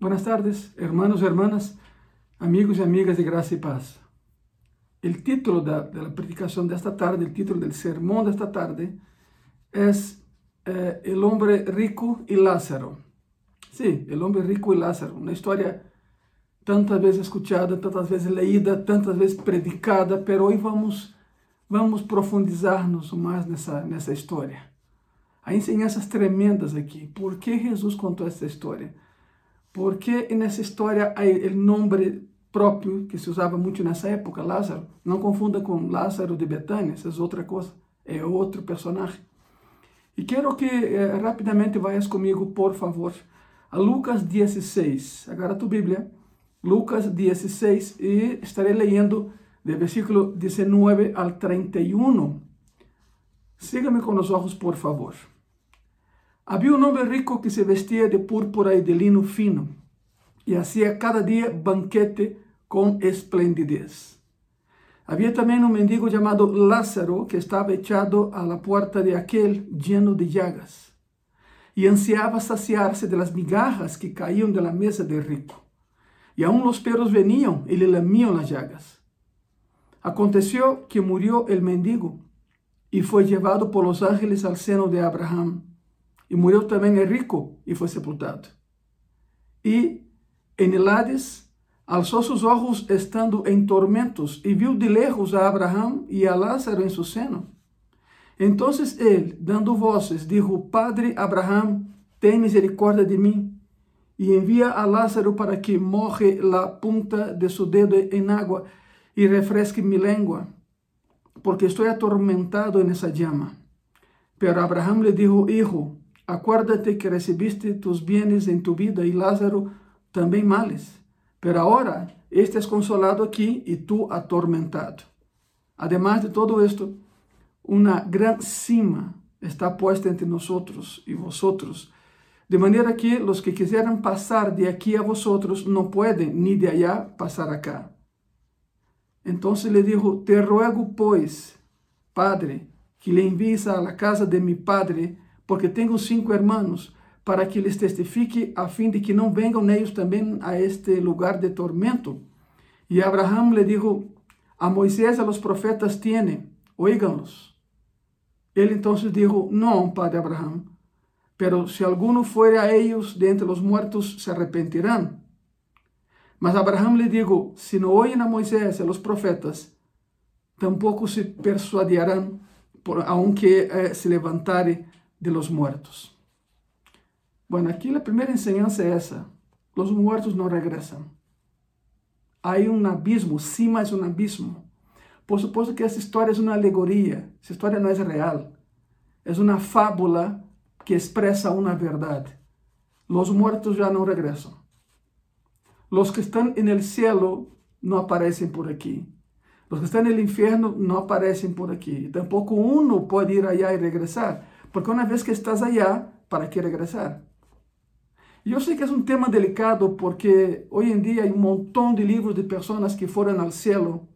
Buenas tardes, hermanos y hermanas, amigos y amigas de gracia y paz. El título de, de la predicación de esta tarde, el título del sermón de esta tarde, es eh, El hombre rico y Lázaro. Sí, el hombre rico y Lázaro, una historia tantas veces escuchada, tantas veces leída, tantas veces predicada, pero hoy vamos, vamos profundizarnos más nessa, nessa história. Há enseñanças tremendas aqui. Por que Jesus contou essa história? Porque nessa história há o nome próprio que se usava muito nessa época, Lázaro. Não confunda com Lázaro de Betânia, essa é outra coisa, é outro personagem. E quero que eh, rapidamente vayas comigo, por favor, a Lucas 16. Agarra tu Bíblia, Lucas 16, e estarei lendo do versículo 19 ao 31. Sígame com os olhos, por favor. Havia um homem rico que se vestia de púrpura e de lino fino e hacía cada dia banquete com esplendidez. Havia também um mendigo chamado Lázaro que estava echado a la puerta de aquel lleno de llagas e ansiava saciar-se de las migajas que caíam de la mesa del rico. E aún los perros veniam e le lamiam las llagas. Aconteció que murió el mendigo e foi llevado por los ángeles al seno de Abraham. E morreu também o rico e foi sepultado. E em Hades alçou seus olhos estando em tormentos e viu de lejos a Abraham e a Lázaro em seu seno. Então ele, dando voces, dijo: Padre Abraham, tem misericórdia de mim e envia a Lázaro para que moje la punta de su dedo em água e refresque mi lengua, porque estou atormentado en esa llama. Pero Abraham le dijo: Hijo, Acuérdate que recibiste tus bienes en tu vida y Lázaro también males. Pero ahora este es consolado aquí y tú atormentado. Además de todo esto, una gran cima está puesta entre nosotros y vosotros, de manera que los que quisieran pasar de aquí a vosotros no pueden, ni de allá pasar acá. Entonces le dijo, te ruego pues, Padre, que le envíes a la casa de mi Padre, porque tenho cinco hermanos, para que les testifique a fim de que não venham ellos também a este lugar de tormento. E Abraham le dijo, a Moisés a los profetas tiene, oíganlos. Ele então dijo, não, padre Abraham, pero se alguno fuere a ellos de entre los muertos, se arrepentirán. Mas Abraham le dijo, si no oyen a Moisés y a los profetas, tampoco se persuadirán, aunque eh, se levantare de los muertos. Bueno, aquí la primera enseñanza es esa. Los muertos no regresan. Hay un abismo, cima es un abismo. Por supuesto que esa historia es una alegoría, esa historia no es real. Es una fábula que expresa una verdad. Los muertos ya no regresan. Los que están en el cielo no aparecen por aquí. Los que están en el infierno no aparecen por aquí. Tampoco uno puede ir allá y regresar. Porque uma vez que estás allá, ¿para que regresar? Eu sei que é um tema delicado porque hoje em dia há um montão de livros de pessoas que foram ao céu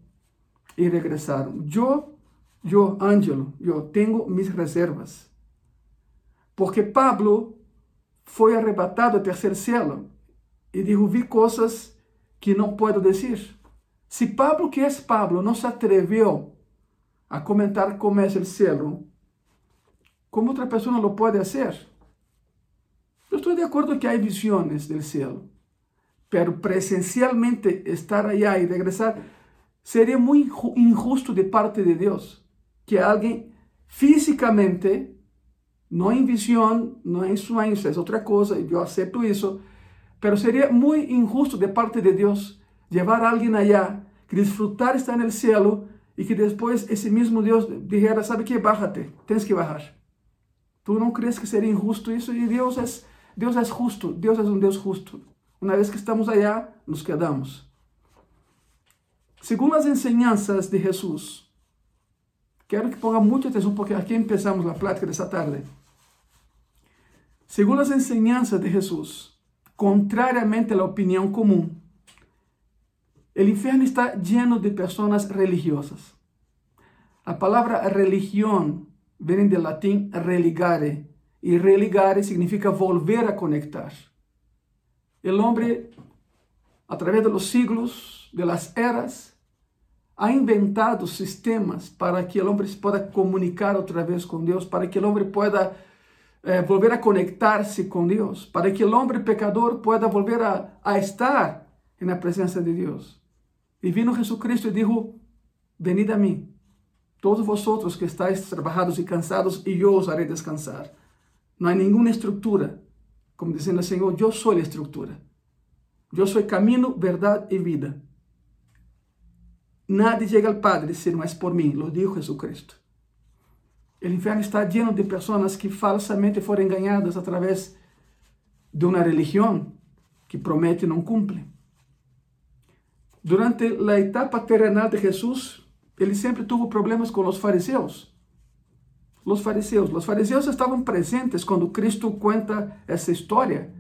e regressaram. Eu, eu, Ângelo, eu tenho mis reservas. Porque Pablo foi arrebatado ao terceiro céu e dijo, vi coisas que não posso dizer. Se Pablo, que é Pablo, não se atreveu a comentar como é o céu, como otra persona lo puede hacer. Yo estoy de acuerdo que hay visiones del cielo, pero presencialmente estar allá y regresar sería muy injusto de parte de Dios que alguien físicamente, no en visión, no en sueños, es otra cosa, y yo acepto eso, pero sería muy injusto de parte de Dios llevar a alguien allá, que disfrutar estar en el cielo y que después ese mismo Dios dijera, ¿sabe qué? Bájate, tienes que bajar. ¿Tú no crees que sería injusto eso? Y Dios es, Dios es justo, Dios es un Dios justo. Una vez que estamos allá, nos quedamos. Según las enseñanzas de Jesús, quiero que ponga mucha atención porque aquí empezamos la plática de esta tarde. Según las enseñanzas de Jesús, contrariamente a la opinión común, el infierno está lleno de personas religiosas. La palabra religión vem do latim religare, e religare significa volver a conectar. el hombre, a través de los siglos, de las eras, ha inventado sistemas para que el hombre se pueda comunicar otra vez con Dios, para que el hombre pueda eh, volver a conectarse con Dios, para que el hombre pecador pueda volver a, a estar en la presencia de Dios. Y vino Jesucristo y dijo, venid a mí, todos vosotros que estáis trabajados y cansados, y yo os haré descansar. No hay ninguna estructura, como diciendo el Señor, yo soy la estructura. Yo soy camino, verdad y vida. Nadie llega al Padre si no es por mí, lo dijo Jesucristo. El infierno está lleno de personas que falsamente fueron engañadas a través de una religión que promete y no cumple. Durante la etapa terrenal de Jesús, ele sempre tuvo problemas com os fariseus. Os fariseus, os fariseus estavam presentes quando Cristo conta essa história.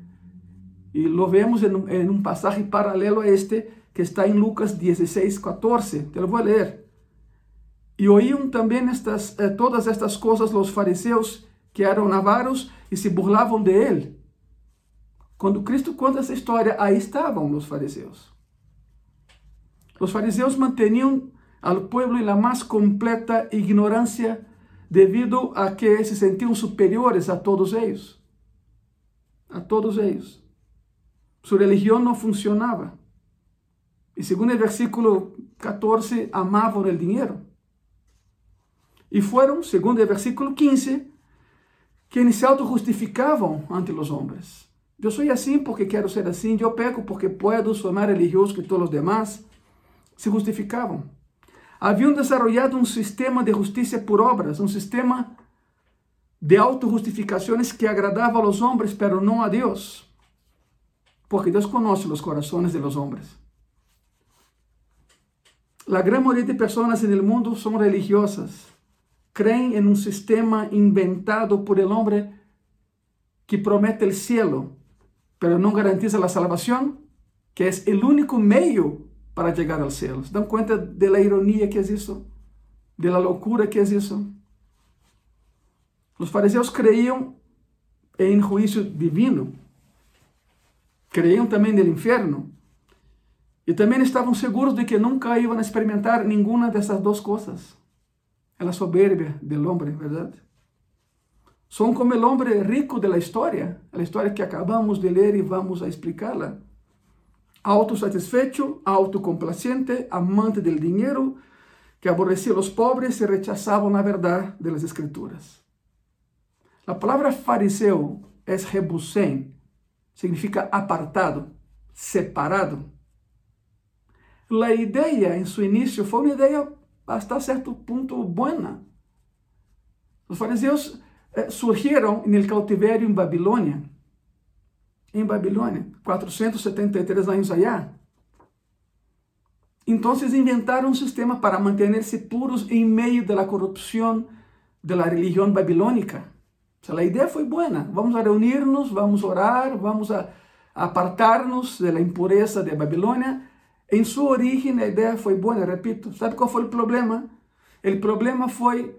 E lo vemos em um, em passagem paralelo a este que está em Lucas 16, 14. Te lo vou ler. E ouíam também estas, eh, todas estas coisas os fariseus que eram avaros e se burlavam de ele. Quando Cristo conta essa história, aí estavam os fariseus. Os fariseus mantinham al pueblo en la más completa ignorancia debido a que se sentían superiores a todos ellos. A todos ellos. Su religión no funcionaba. Y según el versículo 14, amaban el dinero. Y fueron, según el versículo 15, quienes se autojustificaban ante los hombres. Yo soy así porque quiero ser así, yo peco porque puedo, soy más religioso que todos los demás. Se justificaban. Haviam desarrollado um sistema de justiça por obras, um sistema de autojustificações que agradava a los hombres, pero não a Deus. Porque Deus conhece os corações de los hombres. La gran mayoría de personas en el mundo son religiosas. Creen en un sistema inventado por el hombre que promete el cielo, pero no garantiza la salvación, que es el único medio para chegar ao céu. ¿Se dan conta da ironia que é isso? Da loucura que é isso? Os fariseus creiam em juízo divino, creiam também no inferno e também estavam seguros de que nunca iam experimentar nenhuma dessas duas coisas. É a soberbia do homem, verdade? São como o homem rico da história, a história que acabamos de ler e vamos a explicá-la autosatisfecho, autocomplaciente, amante del dinero, que aborrecía a los pobres y rechazaba la verdad de las escrituras. La palabra fariseo es rebusén, significa apartado, separado. La idea en su inicio fue una idea hasta cierto punto buena. Los fariseos eh, surgieron en el cautiverio en Babilonia em Babilônia, 473 anos allá. Então inventaram um sistema para manter-se puros em meio da corrupção da religião babilônica. O sea, a ideia foi boa. Vamos a reunir-nos, vamos orar, vamos a apartar-nos da impureza de Babilônia. Em sua origem, a ideia foi boa, repito. Sabe qual foi o problema? O problema foi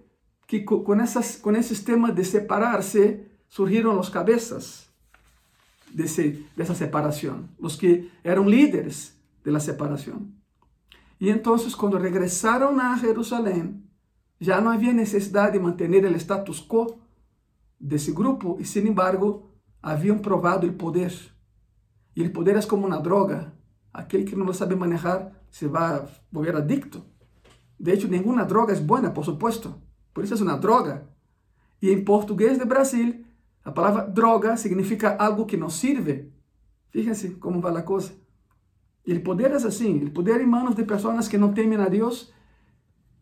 que com, esse sistema de separar-se, surgiram os cabeças desse, dessa separação, os que eram líderes da separação. E então, quando regressaram a Jerusalém, já não havia necessidade de manter o status quo desse grupo, e sin embargo, haviam provado o poder. E o poder é como uma droga. Aquele que não lo sabe manejar se vai volver adicto. De hecho, nenhuma droga é boa, por supuesto. Por isso é uma droga. E em português de Brasil, a palavra droga significa algo que não sirve. Fíjense como vai a coisa. O poder é assim: o poder em manos de pessoas que não temem a Deus,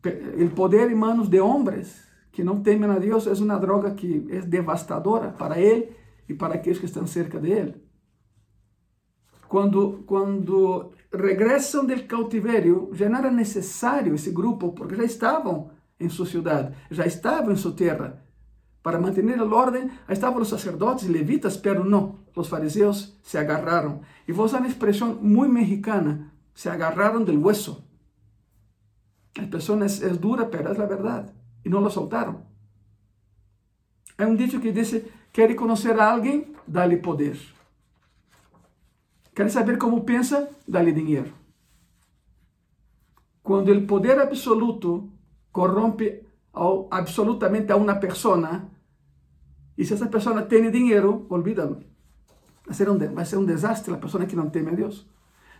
o poder em manos de homens que não temem a Deus é uma droga que é devastadora para ele e para aqueles que estão cerca de ele. Quando, quando regressam do cautiverio, já não era necessário esse grupo, porque já estavam em sua cidade, já estavam em sua terra, para mantener el orden, estaban los sacerdotes y levitas, pero no, los fariseos se agarraron. Y vos una expresión muy mexicana, se agarraron del hueso. La expresión es, es dura, pero es la verdad. Y no lo soltaron. Hay un dicho que dice, quiere conocer a alguien, dale poder. Quer saber como pensa? Dá-lhe dinheiro. Quando o poder absoluto corrompe o absolutamente a una persona, y si esa persona tiene dinero, olvídalo. Va a ser un, va a ser un desastre la persona que no teme a Dios.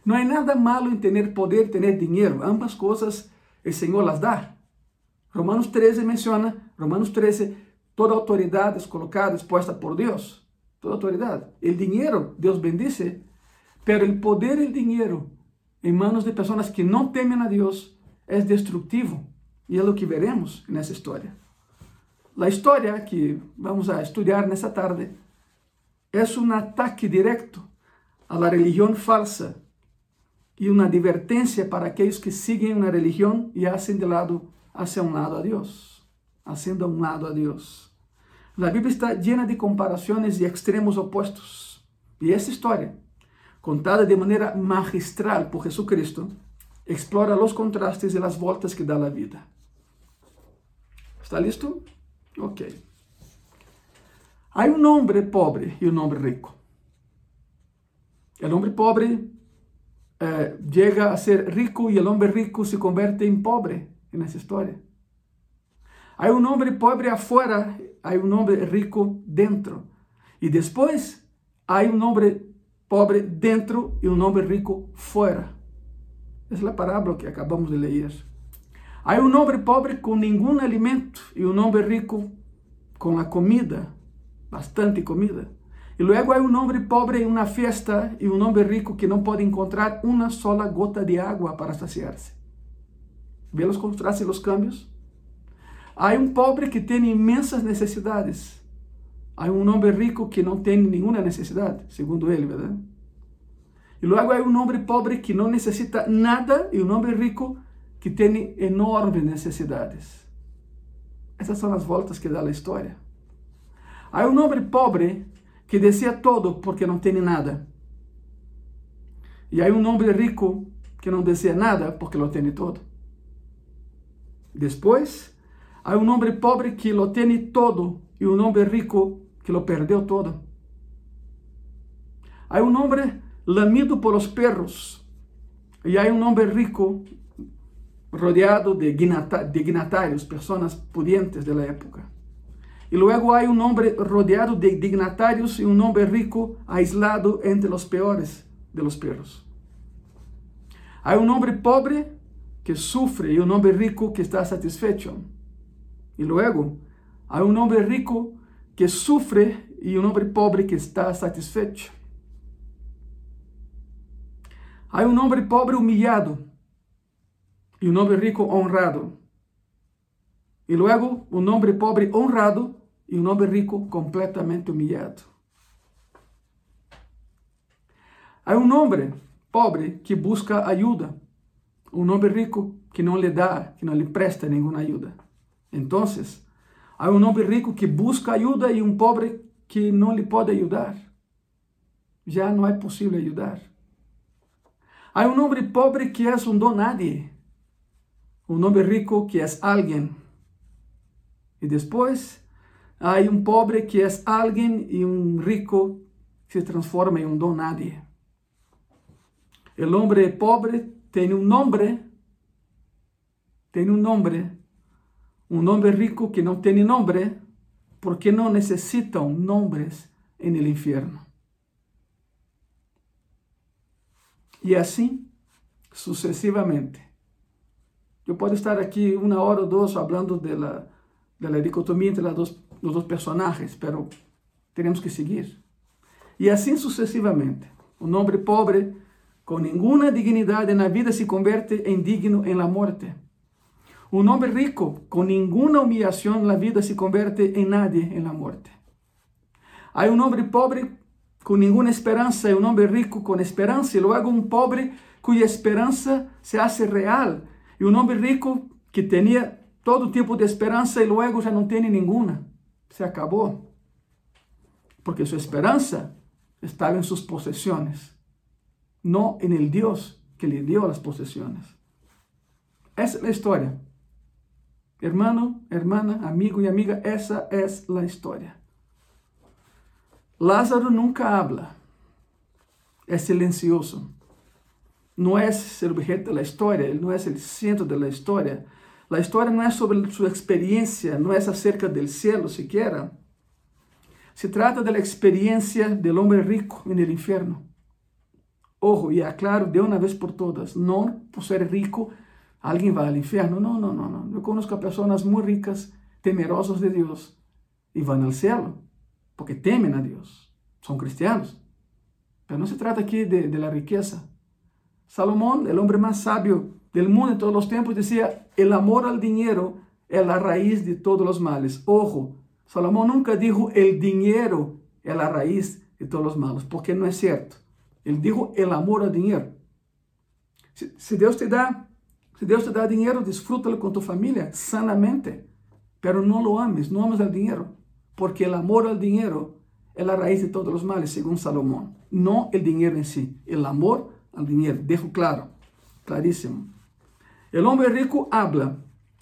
No hay nada malo en tener poder, tener dinero. Ambas cosas el Señor las da. Romanos 13 menciona, Romanos 13, toda autoridad es colocada, es puesta por Dios. Toda autoridad. El dinero, Dios bendice, pero el poder, y el dinero, en manos de personas que no temen a Dios, es destructivo. E é o que veremos nessa história. A história que vamos a estudar nessa tarde é um ataque direto à religião falsa e uma advertência para aqueles que seguem uma religião e hacen de lado, hacia um lado a Deus, haciendo a um lado a Deus. A Bíblia está llena de comparações e extremos opostos. E essa história, contada de maneira magistral por Jesucristo, explora os contrastes e as voltas que dá a vida. ¿Está listo? Ok. Há um homem pobre e um homem rico. O homem pobre eh, llega a ser rico y el hombre rico se convierte en pobre en esa historia. Hay un hombre pobre afuera, hay un hombre rico dentro. Y después hay un hombre pobre dentro y un hombre rico fuera. Es la parábola que acabamos de leer. Hay un hombre pobre con ningún alimento y un hombre rico con la comida, bastante comida. E logo há um homem pobre em uma festa e um homem rico que não pode encontrar uma sola gota de água para saciar-se. Vê os contrastes e os cambios? Há um pobre que tem imensas necessidades. Há um homem rico que não tem nenhuma necessidade, segundo ele, verdade? E logo há um homem pobre que não necessita nada e um homem rico que tem enormes necessidades. Essas são as voltas que dá a história. Há um homem pobre que desea todo porque não tem nada. E há um homem rico que não desea nada porque lo tem todo. Depois, há um homem pobre que lo tem todo e um homem rico que lo perdeu todo. Há um homem lamido por os perros e há um homem rico rodeado de, dignatarios, personas pudientes de la época. Y luego hay un hombre rodeado de dignatarios y un hombre rico aislado entre los peores de los perros. Hay un hombre pobre que sufre y un hombre rico que está satisfecho. Y luego hay un hombre rico que sufre y un hombre pobre que está satisfecho. Hay un hombre pobre humillado e um homem rico honrado. E logo um homem pobre honrado e um homem rico completamente humilhado. Há um homem pobre que busca ajuda, um homem rico que não lhe dá, que não lhe presta nenhuma ajuda. Então, há um homem rico que busca ajuda e um pobre que não lhe pode ajudar. Já não é possível ajudar. Há um homem pobre que é um donadie, un hombre rico que es alguien. Y después hay un pobre que es alguien y un rico se transforma en un don nadie. El hombre pobre tiene un nombre, tiene un nombre. Un hombre rico que no tiene nombre, porque no necesitan nombres en el infierno. Y así sucesivamente. Eu posso estar aqui uma hora ou duas falando da, da dicotomia entre as duas los dos personajes, pero tenemos que seguir. Y así sucesivamente. Un hombre pobre con ninguna dignidad en la vida se convierte en digno en la muerte. Un hombre rico con ninguna humillación en la vida se convierte en nadie en la muerte. Hay un hombre pobre con ninguna esperanza y un hombre rico con esperanza y luego un pobre cuya esperanza se hace real y un hombre rico que tenía todo tipo de esperanza y luego ya no tiene ninguna. Se acabó. Porque su esperanza estaba en sus posesiones, no en el Dios que le dio las posesiones. Esa es la historia. Hermano, hermana, amigo y amiga, esa es la historia. Lázaro nunca habla, es silencioso no es el objeto de la historia, él no es el centro de la historia. La historia no es sobre su experiencia, no es acerca del cielo siquiera. Se trata de la experiencia del hombre rico en el infierno. Ojo, y aclaro de una vez por todas, no por ser rico alguien va al infierno. No, no, no, no. Yo conozco a personas muy ricas, temerosas de Dios, y van al cielo, porque temen a Dios. Son cristianos. Pero no se trata aquí de la riqueza, Salomón, el hombre más sabio del mundo en todos los tiempos, decía, el amor al dinero es la raíz de todos los males. Ojo, Salomón nunca dijo, el dinero es la raíz de todos los males, porque no es cierto. Él dijo, el amor al dinero. Si, Dios te da, si Dios te da dinero, disfrútalo con tu familia sanamente, pero no lo ames, no ames al dinero, porque el amor al dinero es la raíz de todos los males, según Salomón. No el dinero en sí, el amor al dinheiro. Dejo claro, claríssimo. El hombre rico habla.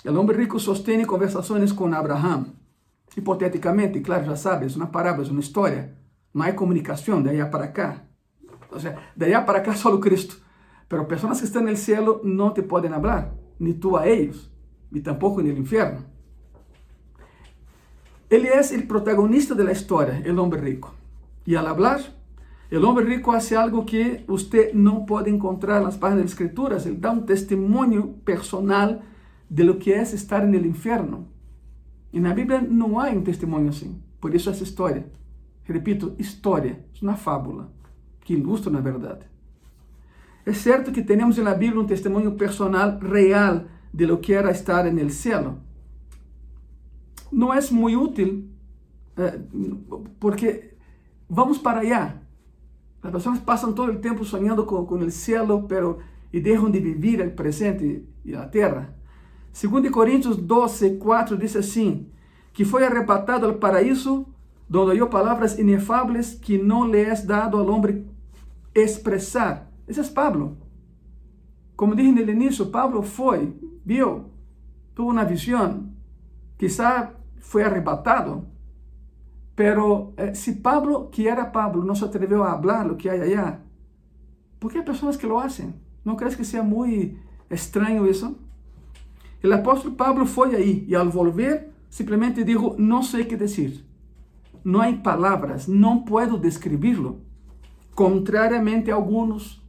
El hombre rico sostiene conversações com Abraham. Hipoteticamente, claro, já sabes, uma parábola, uma história. Não há comunicação de allá para cá. Ou seja, de allá para cá só Cristo. Pero pessoas que estão no céu não te podem falar, nem tu a eles, e tampouco no inferno. Ele é o protagonista da história, o homem rico. E ao falar, o homem rico hace algo que você não pode encontrar nas páginas das Escrituras. Ele dá um testemunho personal de lo que é estar no inferno. E na Bíblia não há um testemunho assim. Por isso essa história. Repito, história, é uma fábula que ilustra na verdade. É certo que temos na Bíblia um testemunho personal real de lo que era estar no céu. Não é muito útil, eh, porque vamos para allá. As pessoas passam todo o tempo sonhando com, o céu, pero e deixam de viver o presente e a terra. 2 Coríntios 12, 4 diz assim: que foi arrebatado ao paraíso, donde oyó palavras inefables que não lhe é dado ao homem expressar. Esse é Pablo. Como dije no início, Pablo foi, viu, tuvo uma visão, quizá foi arrebatado, Pero eh, si Pablo, que era Pablo, no se atrevió a hablar lo que hay allá, ¿por qué hay personas que lo hacen? ¿No crees que sea muy extraño eso? El apóstol Pablo fue ahí y al volver simplemente dijo, no sé qué decir. No hay palabras, no puedo describirlo. Contrariamente a algunos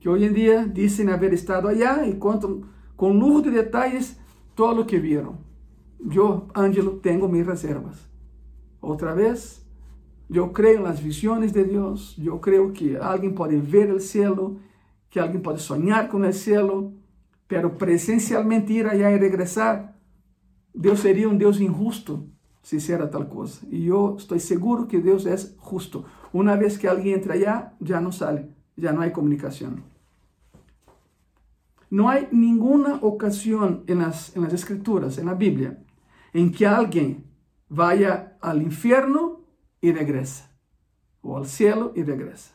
que hoy en día dicen haber estado allá y cuentan con lujo de detalles todo lo que vieron. Yo, Ángelo, tengo mis reservas. Otra vez, yo creo en las visiones de Dios, yo creo que alguien puede ver el cielo, que alguien puede soñar con el cielo, pero presencialmente ir allá y regresar, Dios sería un Dios injusto si hiciera tal cosa. Y yo estoy seguro que Dios es justo. Una vez que alguien entra allá, ya no sale, ya no hay comunicación. No hay ninguna ocasión en las, en las escrituras, en la Biblia, en que alguien vaya al infierno y regresa, o al cielo y regresa.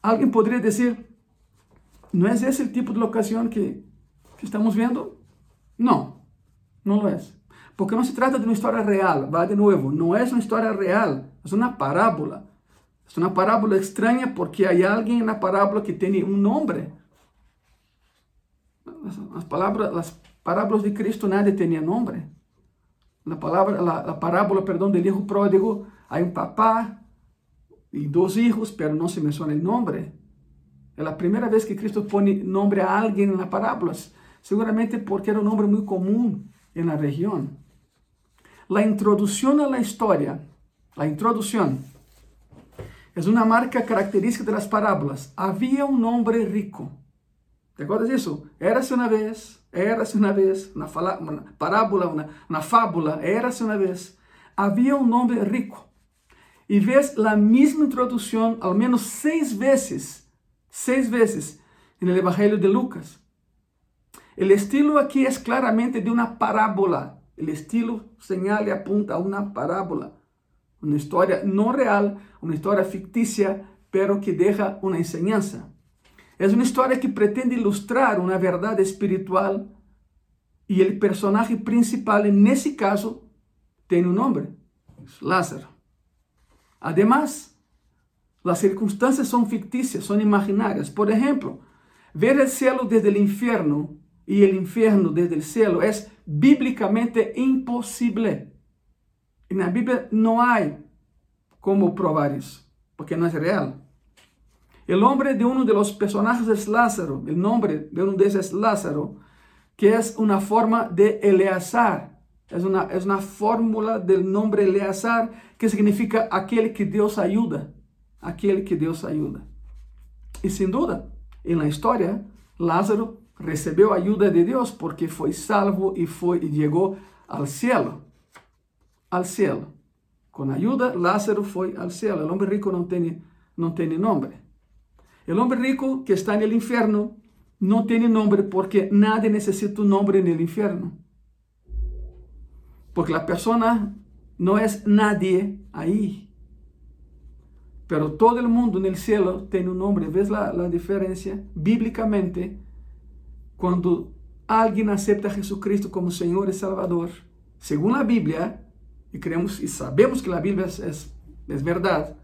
Alguien podría decir, ¿no es ese el tipo de locación que, estamos viendo? No, no lo es. Porque no se trata de una historia real, va de nuevo, no es una historia real, es una parábola. Es una parábola extraña porque hay alguien en la parábola que tiene un nombre. Las, palabras, las parábolas de Cristo nadie tenía nombre la, palabra, la, parábola perdón, del hijo pródigo, hay un papá y dos hijos, pero no se menciona el nombre. Es la primera vez que Cristo pone nombre a alguien en las parábolas, seguramente porque era un nombre muy común en la región. La introducción a la historia, la introducción, es una marca característica de las parábolas. Había un hombre rico. ¿Te acuerdas de eso? Érase una vez Érase uma vez, uma, uma parábola, uma, uma fábula, érase uma vez, havia um homem rico. E vês a mesma introdução, ao menos seis vezes, seis vezes, no Evangelho de Lucas. O estilo aqui é claramente de uma parábola. O estilo señala e apunta a uma parábola. Uma história não real, uma história fictícia, pero que deixa uma enseñanza. É uma história que pretende ilustrar uma verdade espiritual e o personagem principal, nesse caso, tem um nome: Lázaro. Además, Las circunstancias son ficticias, son imaginarias. Por ejemplo, ver el cielo desde el infierno y el infierno desde el cielo es bíblicamente imposible. En la Biblia no hay cómo probar eso, porque no es real. El nombre de uno de los personajes es Lázaro, el nombre de uno de ellos es Lázaro, que es una forma de Eleazar. Es una, es una fórmula del nombre Eleazar que significa aquel que Dios ayuda. Aquel que Dios ayuda. Y sin duda, en la historia, Lázaro recibió ayuda de Dios porque fue salvo y, fue, y llegó al cielo. Al cielo. Con ayuda, Lázaro fue al cielo. El hombre rico no tiene, no tiene nombre. El hombre rico que está en el infierno no tiene nombre porque nadie necesita un nombre en el infierno. Porque la persona no es nadie ahí. Pero todo el mundo en el cielo tiene un nombre. ¿Ves la, diferencia? Bíblicamente, cuando alguien acepta a Jesucristo como Señor y Salvador, según la Biblia, y creemos y sabemos que la Biblia es verdad,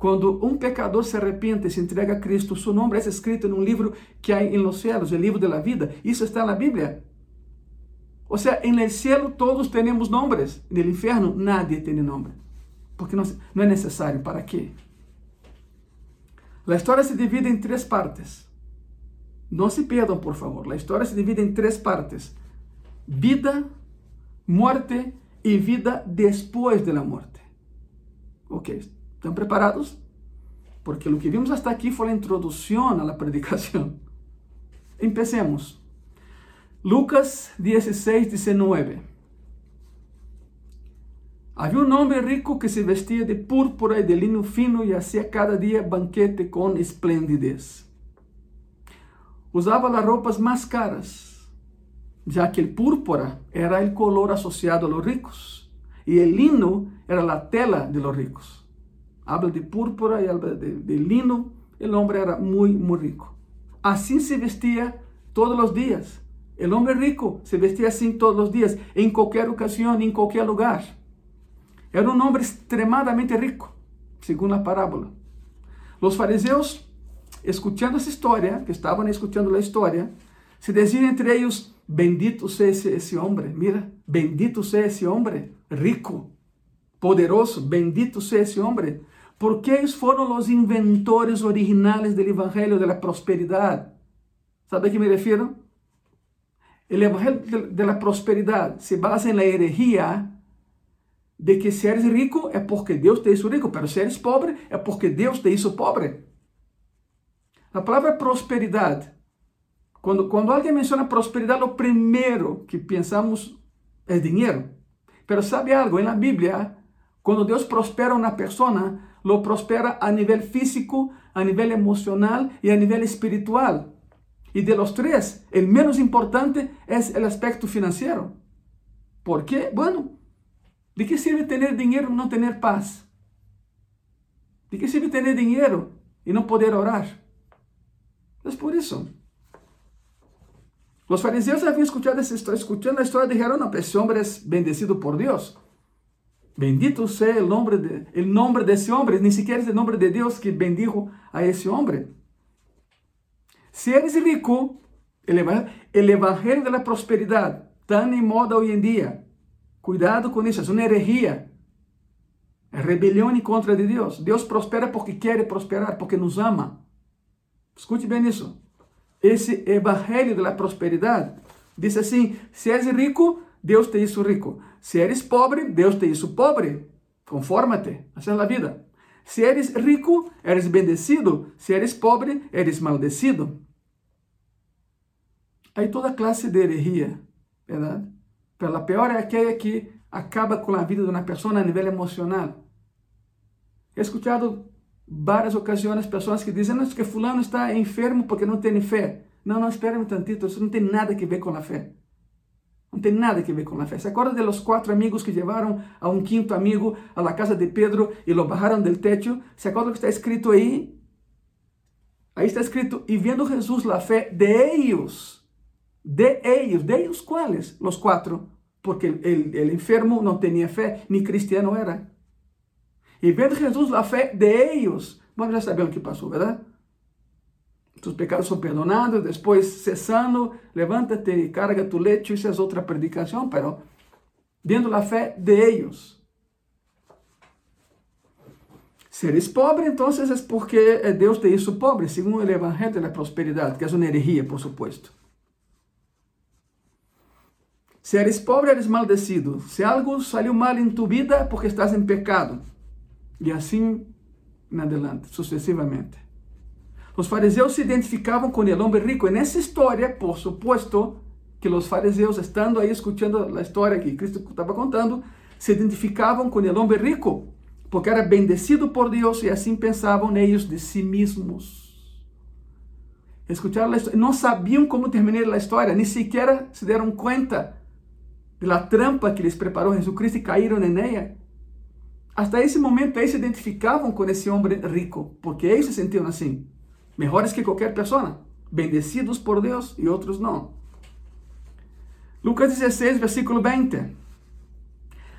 Quando um pecador se arrepende e se entrega a Cristo, seu nome é escrito em um livro que há em los cielos, o livro da vida. Isso está na Bíblia. Ou seja, em el cielo todos temos nomes, no inferno nadie tem nome. Porque não, não é necessário. ¿Para quê? A história se divide em três partes. Não se perdam, por favor. A história se divide em três partes: vida, morte e vida depois da morte. Ok. ¿Están preparados? Porque lo que vimos hasta aquí fue la introducción a la predicación. Empecemos. Lucas 16, 19. Había un hombre rico que se vestía de púrpura y de lino fino y hacía cada día banquete con esplendidez. Usaba las ropas más caras, ya que el púrpura era el color asociado a los ricos y el lino era la tela de los ricos habla de púrpura y habla de, lino. El hombre era muy, muy rico. Así se vestía todos los días. El hombre rico se vestía así todos los días, en cualquier ocasión, en cualquier lugar. Era un hombre extremadamente rico, según la parábola. Los fariseos, escuchando esa historia, que estaban escuchando la historia, se decían entre ellos, bendito sea ese hombre, mira, bendito sea ese hombre, rico, poderoso, bendito sea ese hombre, porque ellos fueron los inventores originales del Evangelio de la Prosperidad. ¿Sabe a qué me refiero? El Evangelio de la Prosperidad se basa en la herejía de que si eres rico es porque Dios te hizo rico, pero si eres pobre es porque Dios te hizo pobre. La palabra prosperidad, cuando, cuando alguien menciona prosperidad, lo primero que pensamos es dinero. Pero sabe algo, en la Biblia, cuando Dios prospera a una persona, lo prospera a nível físico, a nível emocional e a nível espiritual. E de los tres, el menos importante es el aspecto financiero. ¿Por qué? Bueno, ¿de qué sirve tener dinero y no tener paz? ¿De qué sirve tener dinero y no poder orar? Es por eso. Los fariseos habían escuchado escuchando la historia, dijeron, no, ese hombre es bendecido por Dios. Bendito sea el nombre, de, el nombre de ese hombre, ni siquiera es el nombre de Dios que bendijo a ese hombre. Si eres rico, el, el evangelio de la prosperidad, tan en moda hoy en día, cuidado con eso, es una herejía. Rebelión en contra de Dios. Dios prospera porque quiere prosperar, porque nos ama. Escute bien eso. Ese evangelio de la prosperidad dice así, si eres rico, Deus te hizo rico. Se eres pobre, Deus te hizo pobre. Confórmate, essa é a vida. Se eres rico, eres bendecido. Se eres pobre, eres maldecido. Há toda classe de herejia, verdade? Pero a pior é aquela que acaba com a vida de uma pessoa a nível emocional. He escuchado várias ocasiões pessoas que dizem que fulano está enfermo porque não tem fé. Não, não, espera um tantito, isso não tem nada a ver com a fé. Não tem nada que ver com a fé. Se acorda de los quatro amigos que levaram a um quinto amigo a la casa de Pedro e lo bajaram del techo? Se acorda que está escrito aí? Aí está escrito, e vendo Jesus la fé de ellos, de ellos, de ellos quais? Los quatro, porque el, enfermo não tinha fé, ni cristiano era. E vendo Jesus la fé de ellos, Bueno, já sabemos o que passou, verdade? tus pecados son perdonados, después cesando, levántate y carga tu lecho, esa es otra predicación, pero viendo la fe de ellos. Si eres pobre, entonces es porque Dios te hizo pobre, según el Evangelio de la Prosperidad, que es una herejía, por supuesto. Si eres pobre, eres maldecido. Si algo salió mal en tu vida, porque estás en pecado. Y así en adelante, sucesivamente. Os fariseus se identificavam com o homem rico. E nessa história, por supuesto, que os fariseus, estando aí escutando a história que Cristo estava contando, se identificavam com o homem rico, porque era bendecido por Deus e assim pensavam eles de si mesmos. Escutaram a história, não sabiam como terminar a história, nem sequer se deram conta da trampa que preparou Jesus e caíram em ela. Hasta esse momento eles se identificavam com esse homem rico, porque eles se sentiam assim, melhores que qualquer pessoa, bendecidos por Deus e outros não. Lucas 16, versículo 20.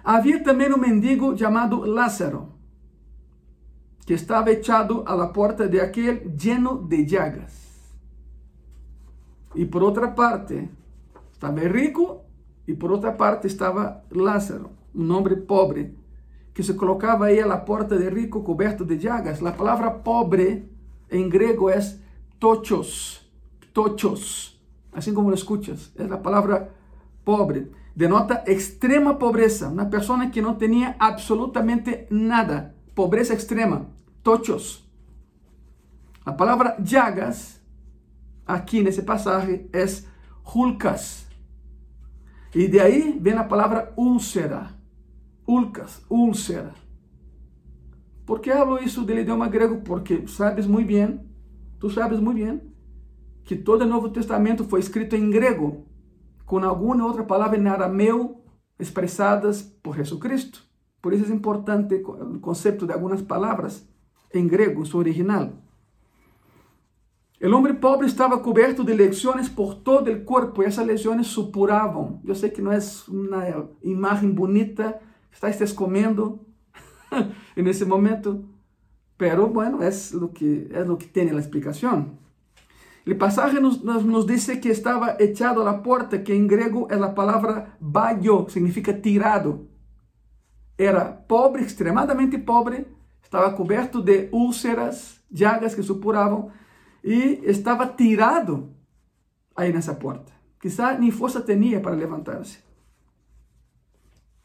Havia também um mendigo chamado Lázaro, que estava echado à porta de aquele lleno de llagas. E por outra parte, estava rico e por outra parte estava Lázaro, um homem pobre, que se colocava aí à porta de rico coberto de llagas. A palavra pobre en griego es tochos, tochos, así como lo escuchas, es la palabra pobre. Denota extrema pobreza, una persona que no tenía absolutamente nada, pobreza extrema, tochos. La palabra llagas aquí en ese pasaje es hulcas. Y de ahí viene la palabra úlcera, ulcas, úlcera. ¿Por que hablo isso del idioma grego? Porque sabes muito bem, tu sabes muito bem, que todo o Novo Testamento foi escrito em grego, com alguma outra palavra em arameu expressadas por Jesucristo. Por isso é importante o conceito de algumas palavras em grego, em seu original. O homem pobre estava coberto de lesiones por todo o corpo e essas lesiones supuravam. Eu sei que não é uma imagem bonita, estás en ese momento. Pero bueno, es lo que, es lo que tiene la explicación. El pasaje nos, nos, nos, dice que estaba echado a la puerta, que en griego es la palabra bayo, significa tirado. Era pobre, extremadamente pobre, estaba cubierto de úlceras, llagas que supuraban, y estaba tirado ahí en esa puerta. Quizá ni fuerza tenía para levantarse.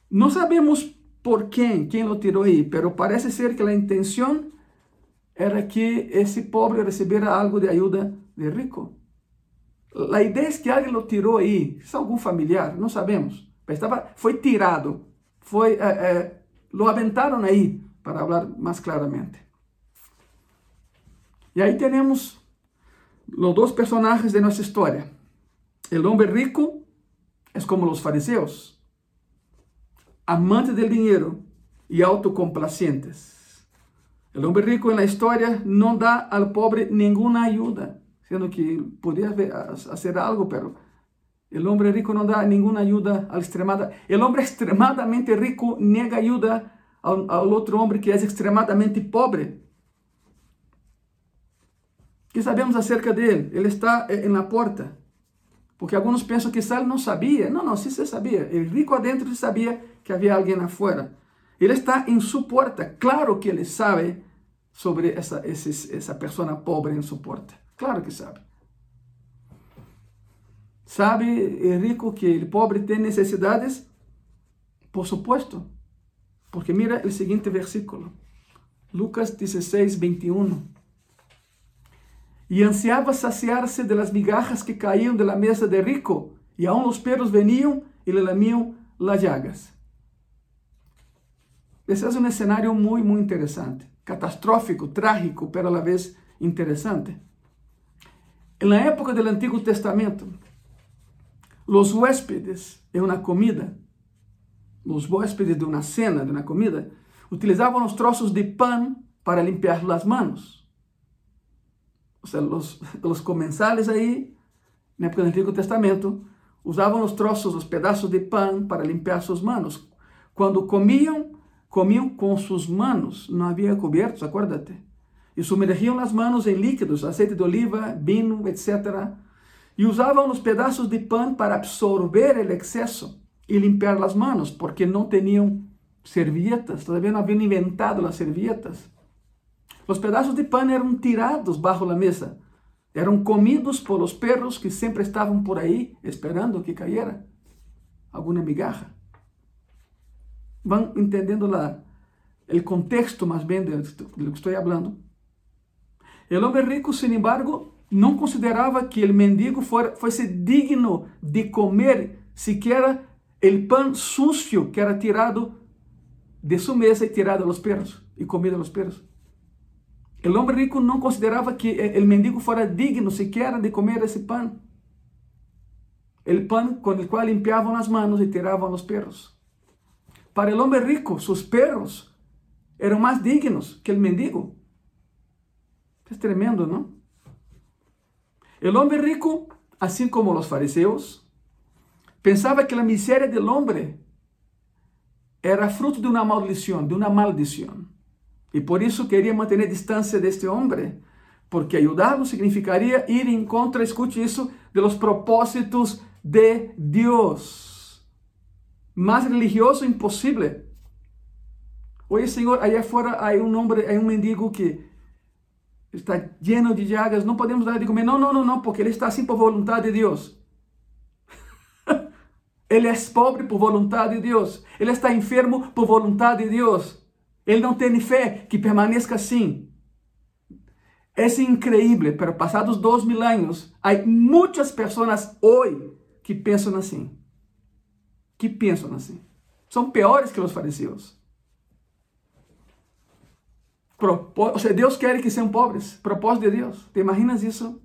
No sabemos ¿Por qué? ¿Quién lo tiró ahí? Pero parece ser que la intención era que ese pobre recibiera algo de ayuda de rico. La idea es que alguien lo tiró ahí, es algún familiar, no sabemos. Pero estaba, fue tirado, fue, eh, eh, lo aventaron ahí, para hablar más claramente. Y ahí tenemos los dos personajes de nuestra historia. El hombre rico es como los fariseos, amantes del dinero y autocomplacientes. El hombre rico en la historia no da al pobre ninguna ayuda, siendo que podría hacer algo, pero el hombre rico no da ninguna ayuda al extremada. El hombre extremadamente rico niega ayuda al, al otro hombre que es extremadamente pobre. que sabemos acerca dele? Ele está eh, na porta. Porque alguns pensam que ele não sabia. Não, não, sim você sabia. Ele rico adentro sabia que havia alguém afuera. Ele está em sua porta. Claro que ele sabe sobre essa, esse, essa pessoa pobre em sua porta. Claro que sabe. Sabe o rico que o pobre tem necessidades? Por supuesto. Porque mira o seguinte versículo. Lucas 16, 21 e ansiava saciar-se de las migajas que caíam de la mesa de rico, e aún os perros veniam e le lamiam las llagas. Esse é um cenário muito, muito interessante, catastrófico, trágico, pero a la vez interessante. Na época do Antigo Testamento, os huéspedes em uma comida, os huéspedes de uma cena, de uma comida, utilizavam os troços de pão para limpar as mãos. O sea, los, los comensales ahí, en la época del Antiguo Testamento, usaban los trozos, los pedazos de pan para limpiar sus manos. Cuando comían, comían con sus manos, no había cubiertos, acuérdate. y sumergían las manos en líquidos, aceite de oliva, vino, etc. Y usaban los pedazos de pan para absorber el exceso y limpiar las manos, porque no tenían servilletas, todavía no habían inventado las servilletas. Los pedazos de pan eran tirados bajo la mesa, eram comidos por los perros que sempre estavam por aí esperando que caiera alguma migaja. Vão entendendo la, el contexto mais bem de lo que estou falando? El homem rico, sin embargo, não considerava que el mendigo fosse digno de comer sequer el pan sucio que era tirado de sua mesa e tirado a los perros e comido a los perros. El hombre rico no consideraba que el mendigo fuera digno siquiera de comer ese pan. El pan con el cual limpiaban las manos y tiraban los perros. Para el hombre rico, sus perros eran más dignos que el mendigo. Es tremendo, ¿no? El hombre rico, así como los fariseos, pensaba que la miseria del hombre era fruto de una maldición, de una maldición. E por isso queria manter distância deste homem, porque ajudá-lo significaria ir em contra, escute isso, de los propósitos de Deus. Mais religioso impossível. Oye, Senhor, allá afuera há um homem, há um mendigo que está lleno de llagas, não podemos dar de comer. Não, não, não, não, porque ele está assim por vontade de Deus. ele é pobre por vontade de Deus. Ele está enfermo por vontade de Deus. Ele não tem fé que permaneça assim. É incrível, pero passados dois mil anos, há muitas pessoas hoje que pensam assim. Que pensam assim. São piores que os fariseus. Ou seja, Deus quer que sejam pobres. Propósito de Deus. Te imaginas isso?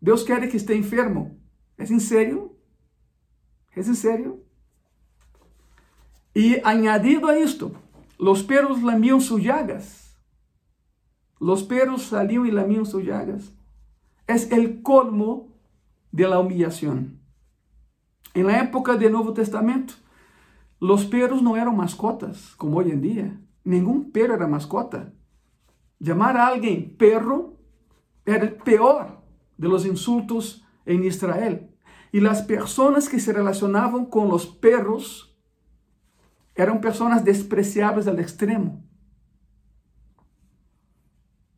Deus quer que esteja enfermo. É sério? É sério? E añadido a isto, Los perros lamían sus llagas. Los perros salían y lamían sus llagas. Es el colmo de la humillación. En la época del Nuevo Testamento, los perros no eran mascotas como hoy en día. Ningún perro era mascota. Llamar a alguien perro era el peor de los insultos en Israel. Y las personas que se relacionaban con los perros eran personas despreciables al extremo.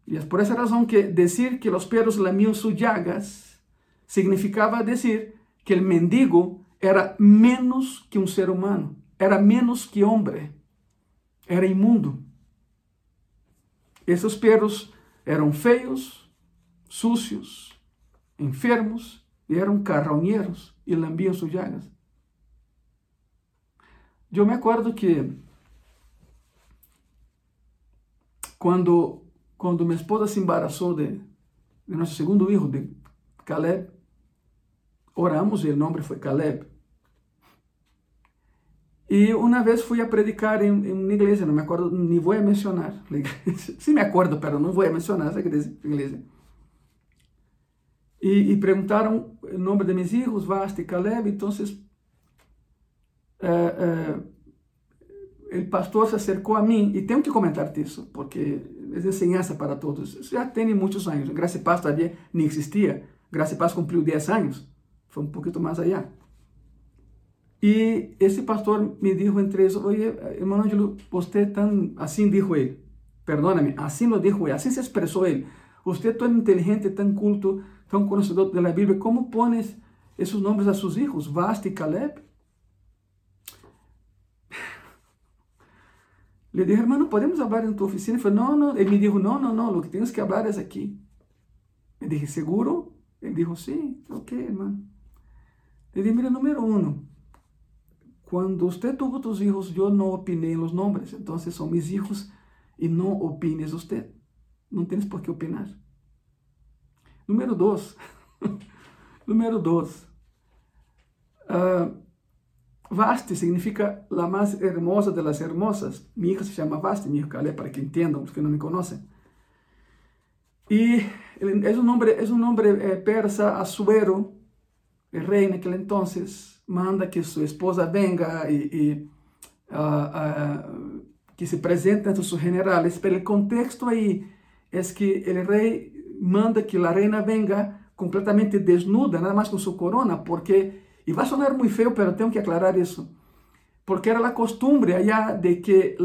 Y es por esa razón que decir que los perros lamían sus llagas significaba decir que el mendigo era menos que un ser humano, era menos que hombre, era inmundo. Esos perros eran feos sucios, enfermos, e eram carroñeros y lambiam sus llagas. Eu me acordo que quando, quando minha esposa se embaraçou de, de nosso segundo filho, de Caleb, oramos e o nome foi Caleb. E uma vez fui a predicar em, em uma igreja, não me acordo, nem vou mencionar. Sim, me acordo, pero não vou mencionar essa igreja. E, e perguntaram o nome de meus filhos, Vasta e Caleb, então uh, uh, o pastor se acercou a mim, e tenho que comentar isso, porque é enseñança para todos. Já tem muitos anos. Graça e Paz todavía nem existia. Graça e Paz cumpriu 10 anos. Foi um pouquinho mais allá. E esse pastor me disse entre isso, oye, irmão Ângelo, você tão, assim dijo ele, perdóname, assim lo dijo ele, assim se expressou ele. Você é tão inteligente, tão culto, tão conhecedor da Bíblia, como pones esses nomes a seus filhos, Vasta e Caleb? Le dije, hermano, ¿podemos hablar en tu oficina? Y fue, no, no. Él me dijo, no, no, no, lo que tienes que hablar es aquí. Le dije, ¿seguro? Él dijo, sí, ok, hermano. Le dije, mira, número uno, cuando usted tuvo tus hijos, yo no opiné en los nombres, entonces son mis hijos y no opines usted. No tienes por qué opinar. Número dos, número dos, uh, Vasti significa la más hermosa de las hermosas. Mi hija se llama Vasti, mi hija Caleb, para que entiendan los que no me conocen. Y es un nombre, es un nombre eh, persa, Asuero, el rey en aquel entonces, manda que su esposa venga y, y uh, uh, que se presente ante sus generales, pero el contexto ahí es que el rey manda que la reina venga completamente desnuda, nada más con su corona, porque, y va a sonar muy feo, pero tengo que aclarar eso, porque era la costumbre allá de que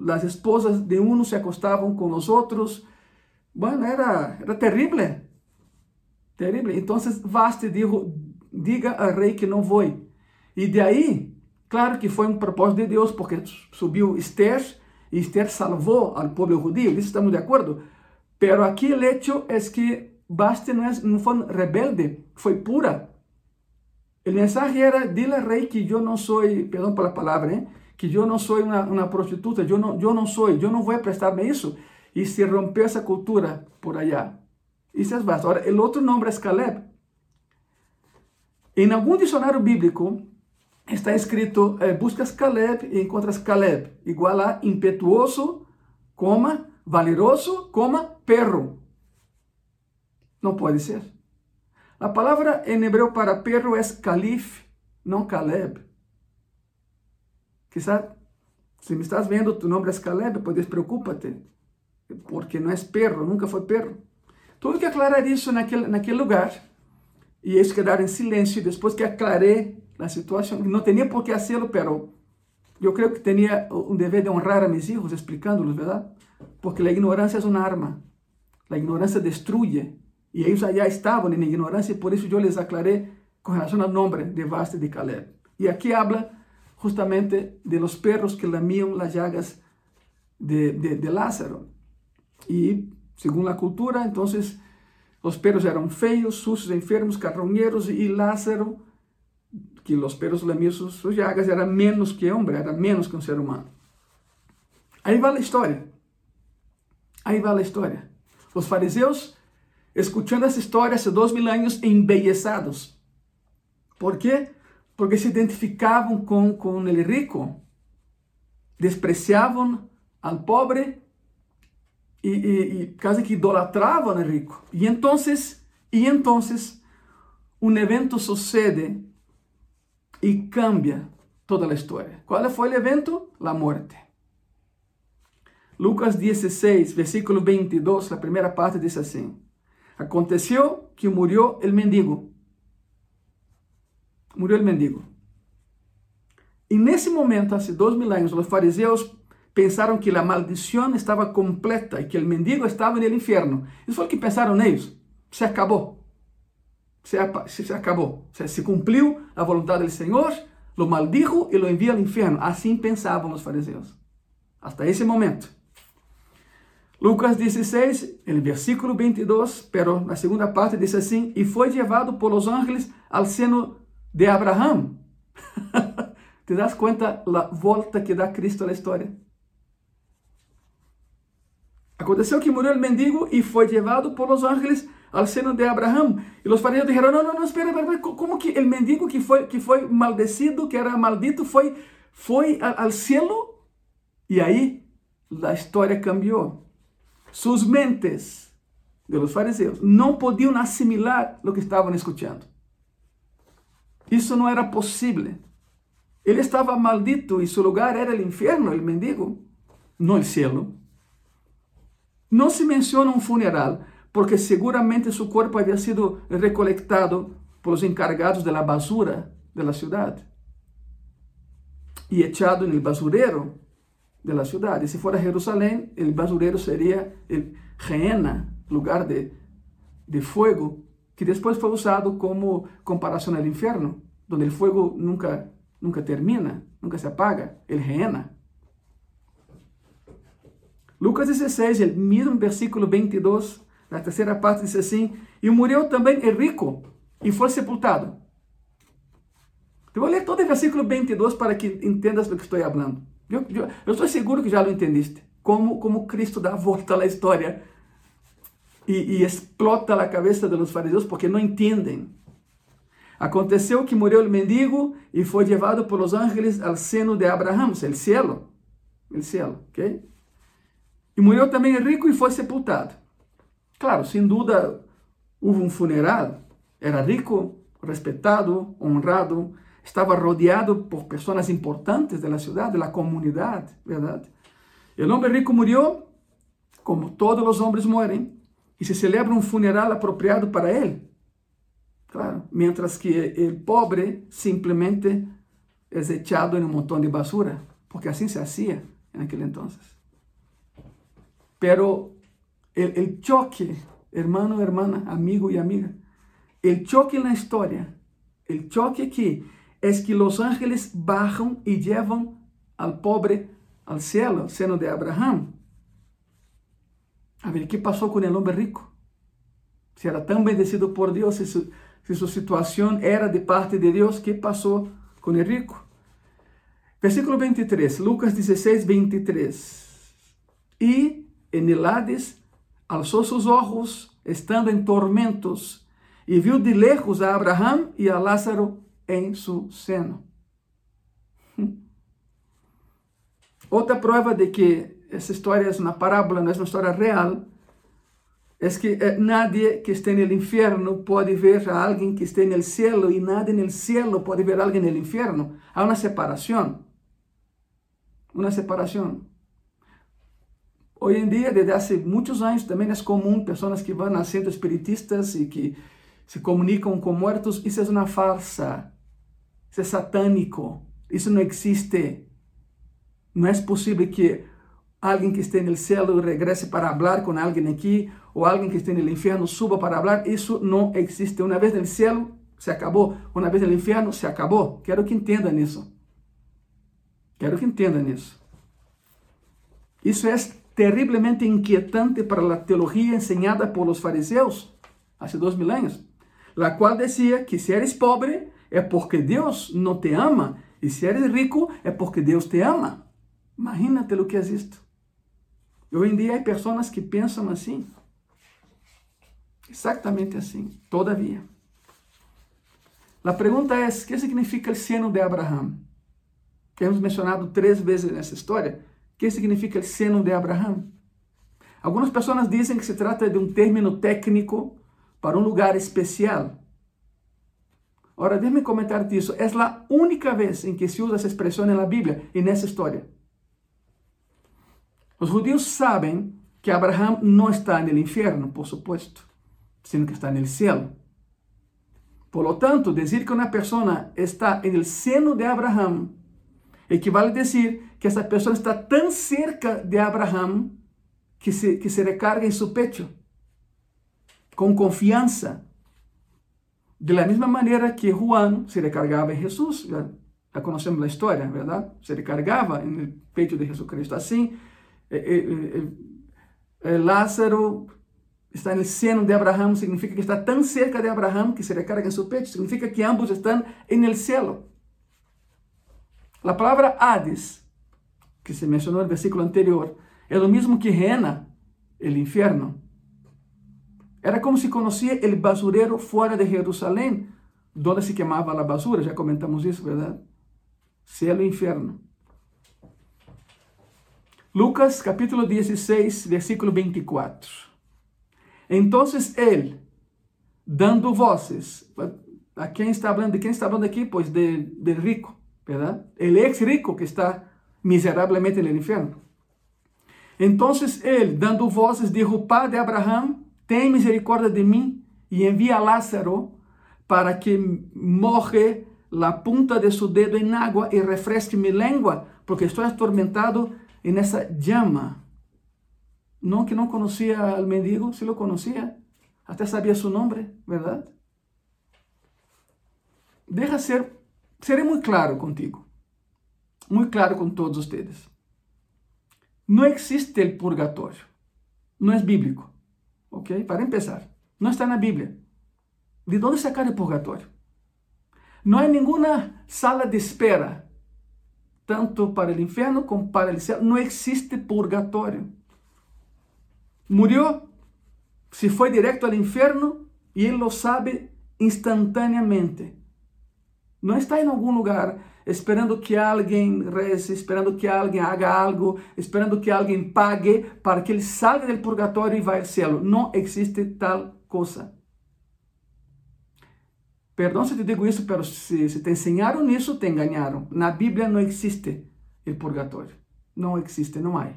las esposas de uno se acostaban con los otros, bueno, era, era terrible, terrible. Entonces Vaste dijo, diga al rey que no voy. Y de ahí, claro que fue un propósito de Dios, porque subió Esther, y Esther salvó al pueblo judío, eso estamos de acuerdo. Pero aquí el hecho es que Vaste no, es, no fue rebelde, fue pura. El mensaje era, dile al rey que yo no soy, perdón por la palabra, ¿eh? que yo no soy una, una, prostituta, yo no, yo no soy, yo no voy a prestarme eso. Y se rompió esa cultura por allá. Y se Vaste. Ahora, el otro nombre es Caleb. En algún diccionario bíblico está escrito, eh, buscas Caleb y encuentras Caleb, igual a impetuoso, coma, valeroso, coma, perro. No puede ser. La palabra en hebreo para perro es calif, no Caleb. Quizás, si me estás viendo, tu nombre es Caleb, pues despreocúpate, porque no es perro, nunca fue perro. Tuve que aclarar aquel, en aquel lugar y ellos quedaron en silencio. Después que aclaré la situación, no tenía por hacerlo, pero yo creo que tenía un deber de honrar a mis hijos explicándolos, ¿verdad? Porque la ignorancia es una arma. La ignorancia destruye. Y ellos allá estaban en ignorancia y por eso yo les aclaré con relación al nombre de Vaste de Caleb. Y aquí habla justamente de los perros que lamían las llagas de, de, de Lázaro. Y según la cultura, entonces los perros eran feos, sucios, enfermos, carroñeros y Lázaro, que los perros lamían sus llagas, era menos que hombre, era menos que un ser humano. Ahí va la historia. Ahí va la historia. Los fariseos, escuchando esa historia hace dos mil años, embellezados. ¿Por qué? Porque se identificaban con, con el rico, despreciaban al pobre y, y, y, casi que idolatraban al rico. Y entonces, y entonces, un evento sucede y cambia toda la historia. ¿Cuál fue el evento? La muerte. Lucas 16, versículo 22, la primera parte dice así. Aconteció que murió el mendigo. Murió el mendigo. Y en ese momento, hace dos mil años, los fariseos pensaram que a maldição estava completa e que o mendigo estava no inferno. Isso foi o que pensaram eles. Se acabou. Se, se acabou. Se, se cumpriu a vontade do Senhor, lo maldijo e lo envia ao inferno. Assim pensavam os fariseus. Hasta esse momento. Lucas 16, el versículo 22, pero na segunda parte diz assim: E foi levado por los ángeles ao seno de Abraão. Te das conta a volta que dá Cristo à história? Aconteceu que morreu o mendigo e foi levado por los ángeles ao seno de Abraão. E os fariseus disseram: Não, não, não, espera, espera, como que o mendigo que foi, que foi maldecido, que era maldito, foi, foi ao cielo? E aí a história cambiou. Suas mentes de los fariseus não podiam assimilar o que estavam escutando. Isso não era possível. Ele estava maldito e seu lugar era o inferno, o mendigo, não o cielo. Não se menciona um funeral, porque seguramente seu corpo havia sido recolectado por os encargados da basura da cidade e echado no basureiro da cidade. Se for a Jerusalém, o basureiro seria o Geena, lugar de, de fogo, que depois foi usado como comparação ao inferno, onde o fogo nunca, nunca termina, nunca se apaga, o Geena. Lucas 16, el mismo versículo 22, la tercera parte dice así, y murió también el rico y fue sepultado. Te voy a leer todo el versículo 22 para que entendas lo que estoy hablando. Yo estoy seguro que ya lo entendiste. Como, como Cristo vuelta a la historia y, y explota la cabeza de los fariseos porque no entienden. Aconteceu que morreu o mendigo e foi levado por los ángeles ao seno de Abraão, o cielo, o cielo, ok? E morreu também rico e foi sepultado. Claro, sem dúvida, houve um funeral. Era rico, respeitado, honrado, estaba rodeado por personas importantes de la ciudad, de la comunidad, ¿verdad? El hombre rico murió como todos los hombres mueren y se celebra un funeral apropiado para él. Claro, mientras que el pobre simplemente es echado en un montón de basura, porque así se hacía en aquel entonces. Pero el, choque, hermano, hermana, amigo y amiga, el choque en la historia, el choque que es que los ángeles bajan y llevan al pobre al cielo, seno de Abraham. A ver, ¿qué pasó con el hombre rico? Si era tan bendecido por Dios, si su, si su situación era de parte de Dios, ¿qué pasó con el rico? Versículo 23, Lucas 16, 23. E en el Hades alçou seus ojos, estando em tormentos, e viu de lejos a Abraham e a Lázaro em su seno. Outra prova de que essa história é uma parábola, não é uma história real, é que eh, nadie que esté no inferno pode ver a alguém que esté no cielo e nadie no cielo pode ver a alguém no inferno. Há uma separação. Uma separação. Hoje em dia, desde há muitos anos, também é comum pessoas que vão a centros espiritistas e que se comunicam com mortos. Isso é uma farsa. Isso é satânico. Isso não existe. Não é possível que alguém que esteja no céu regresse para falar com alguém aqui, ou alguém que esteja no inferno suba para falar. Isso não existe. Uma vez no céu, se acabou. Uma vez no inferno, se acabou. Quero que entendam isso. Quero que entendam isso. Isso é terrivelmente inquietante para a teologia ensinada por los fariseus há dois mil anos, la qual dizia que se eres pobre é porque Deus não te ama, e se eres rico é porque Deus te ama. Imagínate o que é isto. Hoje em dia há pessoas que pensam assim. Exatamente assim. Todavia. A pergunta é: o que significa o seno de Abraham? Que hemos mencionado três vezes nessa história. O que significa o seno de Abraham? Algumas pessoas dizem que se trata de um término técnico para um lugar especial. Ahora, déjame comentarte eso. Es la única vez en que se usa esa expresión en la Biblia, en esa historia. Los judíos saben que Abraham no está en el infierno, por supuesto, sino que está en el cielo. Por lo tanto, decir que una persona está en el seno de Abraham equivale a decir que esa persona está tan cerca de Abraham que se, que se recarga en su pecho, con confianza, De la mesma maneira que Juan se recargava em Jesus, já, já conhecemos a história, verdade? Se recargava no peito de Jesus Cristo. Assim, Lázaro está no seno de Abraham, significa que está tão cerca de Abraham que se recarga em seu peito, significa que ambos estão no céu. A palavra Hades, que se mencionou no versículo anterior, é o mesmo que Rena, o inferno. Era como si conocía el basurero fuera de Jerusalén, donde se quemaba la basura. Ya comentamos eso, ¿verdad? Cielo e infierno. Lucas capítulo 16, versículo 24. Entonces él, dando voces, ¿a quem está hablando? ¿De quién está hablando aquí? Pues de, del rico, ¿verdad? El ex rico que está miserablemente en el infierno. Entonces él, dando voces, dijo, Padre Abraham, tem misericórdia de mim e envia Lázaro para que moje la punta de su dedo en agua y refresque mi lengua, porque estoy atormentado en esa llama. No que no conocía al mendigo, sí lo conocía, hasta sabía su nombre, ¿verdad? Deja ser, seré muy claro contigo, muy claro con todos ustedes. No existe el purgatorio, no es bíblico, ¿ok? Para empezar, no está en la Biblia. ¿De dónde sacar el purgatorio? No hay ninguna sala de espera tanto para o inferno como para o céu. Não existe purgatório. Murió, se foi direto ao inferno e ele lo sabe instantaneamente. Não está em algum lugar esperando que alguém reze, esperando que alguém haga algo, esperando que alguém pague para que ele salga do purgatório e vá ao céu. Não existe tal coisa. Perdão se te digo isso, mas se, se te ensinaram nisso, te enganaram. Na Bíblia não existe o purgatório. Não existe, não há.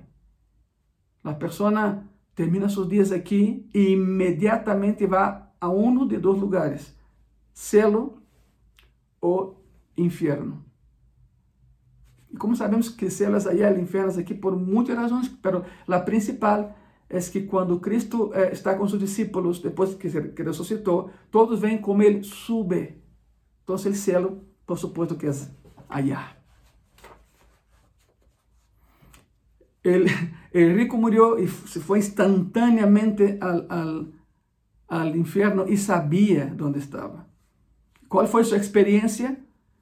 A pessoa termina sus días aquí e inmediatamente va a uno de dos lugares, cielo o infierno. E como sabemos que cielo é allá, el infierno es aquí por muitas razões, pero la principal es que quando Cristo eh, está com seus discípulos, depois que, que ressuscitou, todos vêm como ele sube. Então, o cielo, por supuesto que é allá. El, el rico murió y se fue instantáneamente al, al, al infierno y sabía dónde estaba. ¿Cuál fue su experiencia?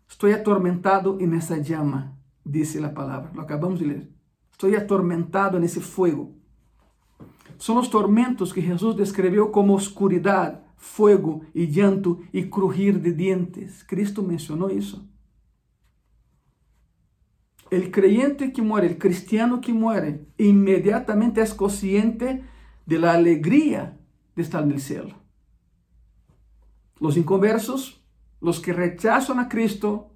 Estoy atormentado en esa llama, dice la palabra. Lo acabamos de leer. Estoy atormentado en ese fuego. Son los tormentos que Jesús describió como oscuridad, fuego y llanto y crujir de dientes. Cristo mencionó eso. El creyente que muere, el cristiano que muere, inmediatamente es consciente de la alegría de estar en el cielo. Los inconversos, los que rechazan a Cristo,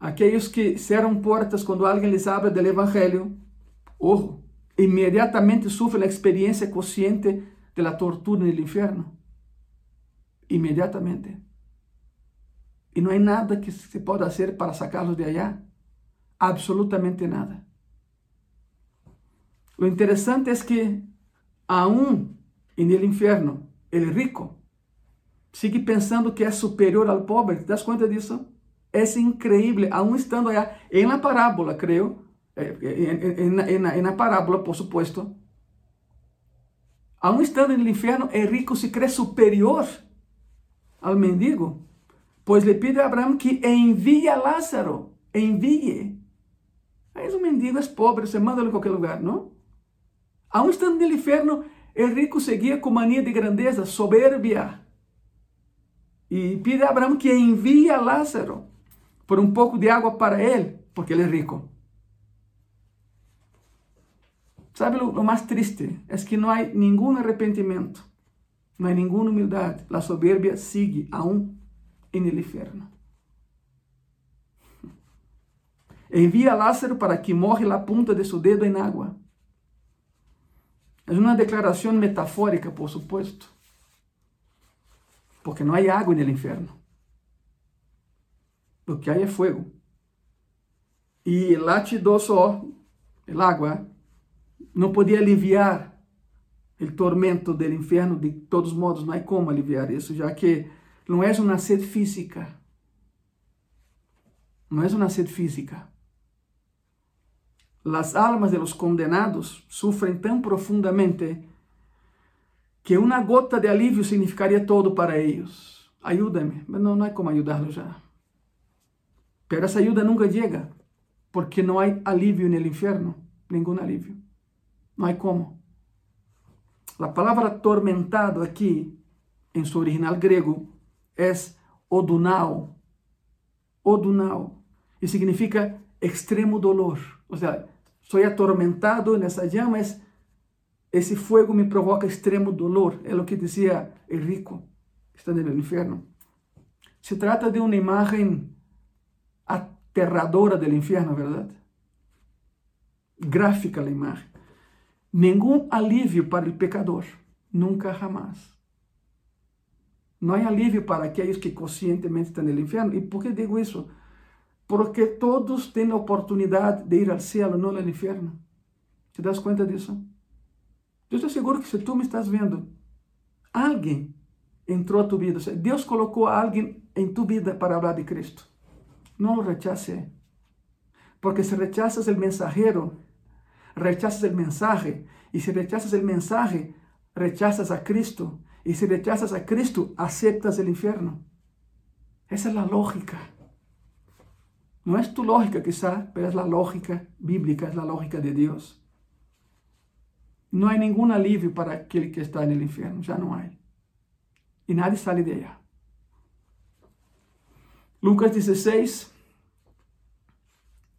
aquellos que cierran puertas cuando alguien les habla del Evangelio, ojo, inmediatamente sufren la experiencia consciente de la tortura en el infierno. Inmediatamente. Y no hay nada que se pueda hacer para sacarlos de allá. absolutamente nada. Lo interesante es que aún en el infierno, el rico sigue pensando que es superior al pobre. ¿Te das cuenta de eso? Es increíble, aún estando allá en la parábola, creo, eh, en, en, la parábola, por supuesto, aún estando en el infierno, el rico se cree superior al mendigo, pues le pide a Abraham que envíe a Lázaro, envíe Mas o mendigo é pobre, você manda ele em qualquer lugar, não? Aún estando no inferno, o rico seguia com mania de grandeza, soberbia. E pede a Abraão que envie a Lázaro por um pouco de água para ele, porque ele é rico. Sabe o mais triste? É que não há nenhum arrependimento, não há nenhuma humildade. A soberbia sigue aún en el inferno. Envia a Lázaro para que morre la punta de su dedo en agua. Es una declaración metafórica, por supuesto. Porque no hay agua en el infierno. Lo que hay es fuego. Y el H2O, el agua, no podía aliviar el tormento del infierno. De todos modos, no hay como aliviar eso, ya que no es una sed física. No es una sed física. Las almas de los condenados sufren tan profundamente que una gota de alivio significaría todo para ellos. Ayúdame. No, no hay como ayudarlos ya. Pero esa ayuda nunca llega porque no hay alivio en el infierno. Ningún alivio. No hay cómo. La palabra atormentado aquí, en su original griego, es odunao. Odunao. Y significa extremo dolor. O sea, soy atormentado nessa llama, esse fogo me provoca extremo dolor. É o que dizia el rico, está no inferno. Se trata de uma imagem aterradora do inferno, verdade? Gráfica a imagem. Nenhum alívio para o pecador, nunca jamás. Não há alívio para aqueles que conscientemente estão no inferno. E por que digo isso? porque todos têm a oportunidade de ir ao céu, não ao inferno. ¿Te das conta disso? Eu estou seguro que se tu me estás vendo, alguém entrou a tu vida. Deus colocou alguém em tu vida para falar de Cristo. Não lo rechace. Porque se rechazas el mensajero, rechazas el mensaje. Y si rechazas el mensaje, rechazas a Cristo. Y si rechazas a Cristo, aceptas el infierno. Esa es la lógica. No es tu lógica quizá, pero es la lógica bíblica, es la lógica de Dios. No hay ningún alivio para aquel que está en el infierno, ya no hay. Y nadie sale de allá. Lucas 16,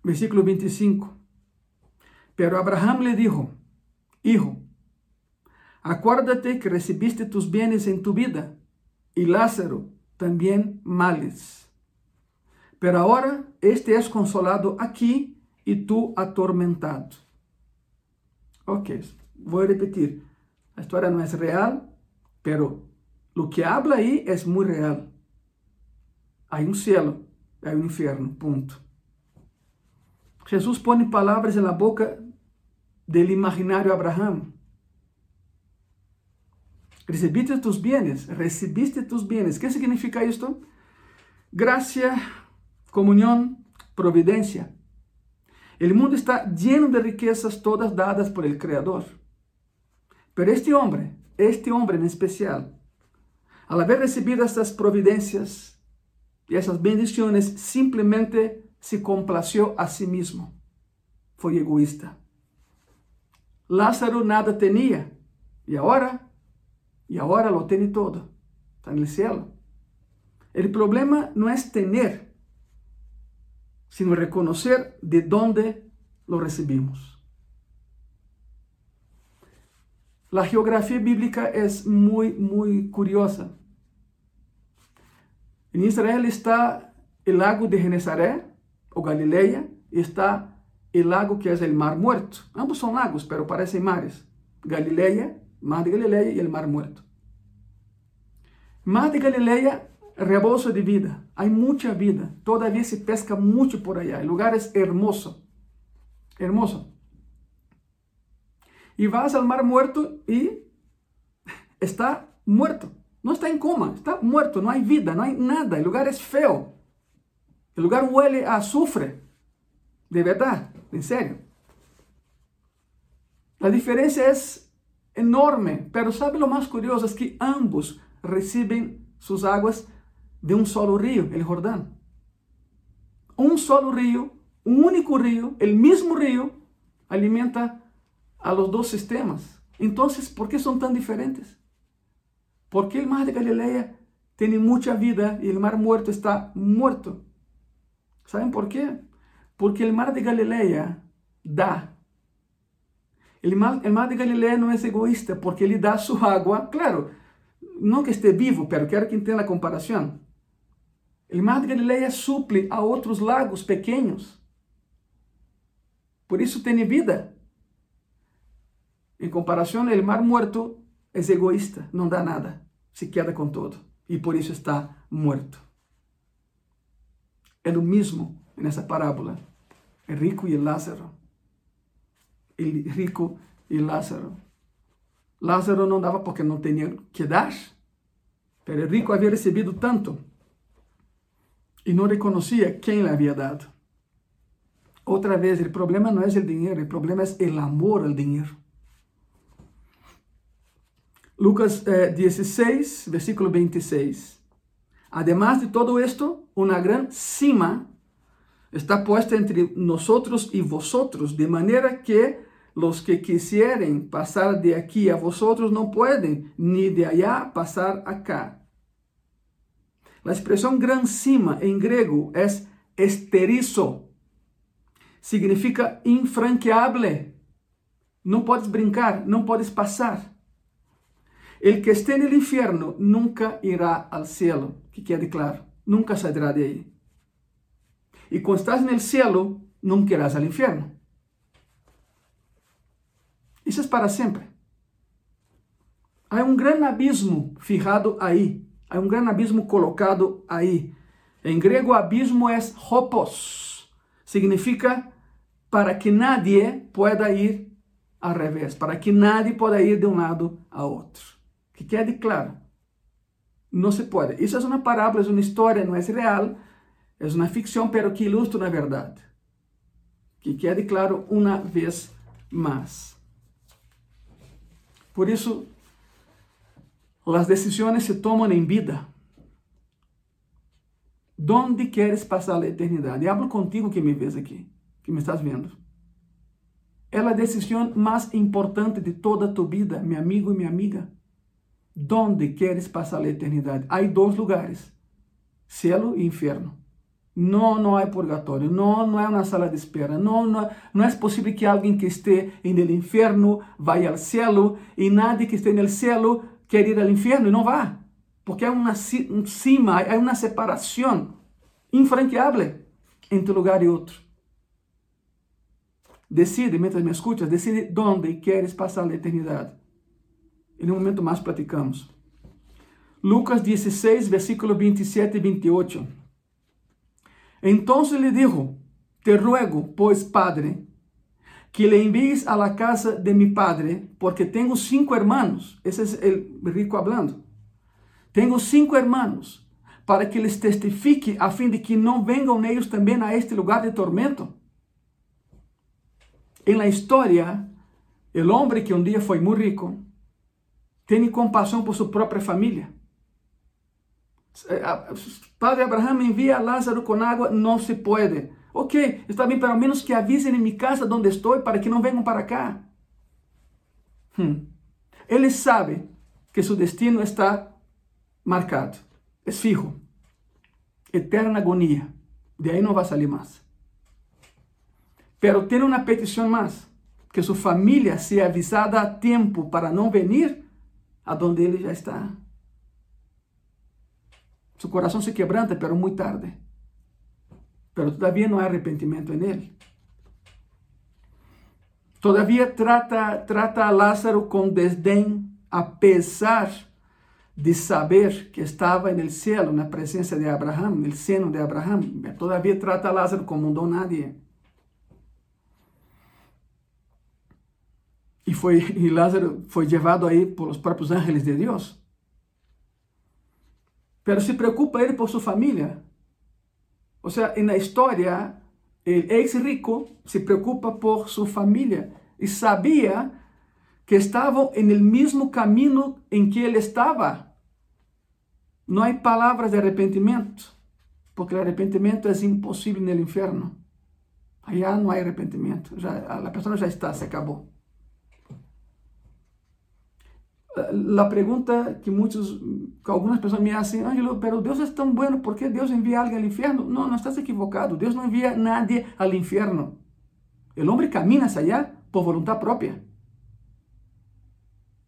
versículo 25. Pero Abraham le dijo, Hijo, acuérdate que recibiste tus bienes en tu vida y Lázaro también males. Pero ahora este es consolado aquí y tú atormentado. Ok, voy a repetir. A história não é real, pero lo que habla aí é muito real. Há um cielo, há um inferno, ponto. Jesus põe palavras na boca do imaginário Abraham. Recebiste tus bienes, recebiste tus bienes. ¿Qué significa esto? Gracia, comunión, providencia. El mundo está lleno de riquezas todas dadas por el Creador. Pero este hombre, este hombre en especial, al haber recibido estas providencias y esas bendiciones, simplemente se complació a sí mismo. Fue egoísta. Lázaro nada tenía y ahora y ahora lo tiene todo. Está en el cielo. El problema no es tener, sino reconocer de dónde lo recibimos. La geografía bíblica es muy, muy curiosa. En Israel está el lago de Genesaret, o Galilea, y está el lago que es el Mar Muerto. Ambos son lagos, pero parecen mares. Galilea Mar de Galileia e el Mar Muerto. Mar de Galileia, rebozo de vida. Há muita vida. Todavía se pesca muito por allá. El lugar es hermoso. Hermoso. E vas al Mar Muerto e está muerto. Não está em coma, está muerto. Não há vida, não há nada. O lugar é feo. O lugar huele a azufre. De verdade, em sério. A diferença é enorme, pero sabe lo más curioso es que ambos reciben sus aguas de un solo río, el Jordán. Un solo río, un único río, el mismo río, alimenta a los dos sistemas. Entonces, ¿por qué son tan diferentes? Porque el mar de Galilea tiene mucha vida y el mar muerto está muerto. ¿Saben por qué? Porque el mar de Galilea da El mar, el mar de Galilea não é egoísta porque ele dá sua água, claro, não que esteja vivo, pero quero que entenda a comparação. O mar de Galileia suple a outros lagos pequenos. Por isso tem vida. Em comparação, o mar morto é egoísta, não dá nada, se queda com todo e por isso está morto. É o mesmo nessa parábola, o rico e Lázaro el rico e Lázaro. Lázaro não dava porque não tinha que dar, pero o rico havia recebido tanto e não reconhecia quem lhe havia dado. Outra vez, o problema não é o dinheiro, o problema é o amor ao dinheiro. Lucas eh, 16, versículo 26. Además de todo esto, una gran cima está puesta entre nosotros y vosotros, de manera que los que quisieren pasar de aquí a vosotros no pueden, ni de allá pasar acá. La expresión gran cima en griego es esterizo. Significa infranqueable. No puedes brincar, no puedes pasar. El que esté en el infierno nunca irá al cielo, que quede claro, nunca saldrá de ahí. Y cuando estás en el cielo, nunca irás al infierno. Isso é para sempre. Há um grande abismo fijado aí. Há um grande abismo colocado aí. Em grego, abismo é hopos. Significa para que nadie pueda ir ao revés, para que nadie pueda ir de um lado a outro. Que quede claro. Não se pode. Isso é uma parábola, é uma história, não é real, é uma ficção, pero que ilustra na verdade. Que quede claro uma vez mais. Por isso, as decisões se tomam em vida. Donde queres passar a eternidade? E hablo contigo que me vês aqui, que me estás vendo. É a decisão mais importante de toda tu vida, meu amigo e minha amiga. Donde queres passar a eternidade? Há dois lugares: céu e inferno. Não, não há purgatório. Não, não é uma sala de espera. Não, não, não é possível que alguém que esteja no inferno vá ao céu e nadie que esteja no céu quer ir ao inferno e não vá. Porque há uma um cima, há uma separação infranqueável entre um lugar e outro. Decide, mientras me escuchas, decide onde queres passar a eternidade. En un momento más platicamos. Lucas 16, versículos 27 y 28. Entonces le dijo, te ruego, pues, Padre, que le envíes a la casa de mi padre, porque tengo cinco hermanos. Ese es el rico hablando. Tengo cinco hermanos, para que les testifique a fin de que no vengan ellos también a este lugar de tormento. En la historia, el hombre que un día fue muy rico, tiene compasión por su propia familia. Eh, padre Abraham envía a Lázaro con agua, no se puede. Ok, está bien, pero al menos que avisen en mi casa donde estoy para que no vengan para acá. Hmm. Él sabe que su destino está marcado, es fijo, eterna agonía. De ahí no va a salir más. Pero tiene una petición más, que su familia sea avisada a tiempo para no venir a él ya está. Su corazón se quebranta, pero muy tarde. Pero todavía no hay arrepentimiento en él. Todavía trata, trata a Lázaro con desdén, a pesar de saber que el cielo, en la presencia de Abraham, en el seno de Abraham. Todavía trata a Lázaro como un don nadie. Y, fue, y Lázaro fue llevado ahí por los propios ángeles de Dios. Pero se preocupa ele por sua família. Ou seja, na história, o ex-rico se preocupa por sua família e sabia que estavam no mesmo caminho em que ele estava. Não há palavras de arrependimento, porque o arrependimento é impossível no inferno. Allá não há arrependimento, já, a pessoa já está, se acabou. La pregunta que muchos, que algunas personas me hacen, Ángelo, pero Dios es tan bueno, ¿por qué Dios envía a alguien al infierno? No, no estás equivocado, Dios no envía a nadie al infierno. El hombre camina hacia allá por voluntad propia.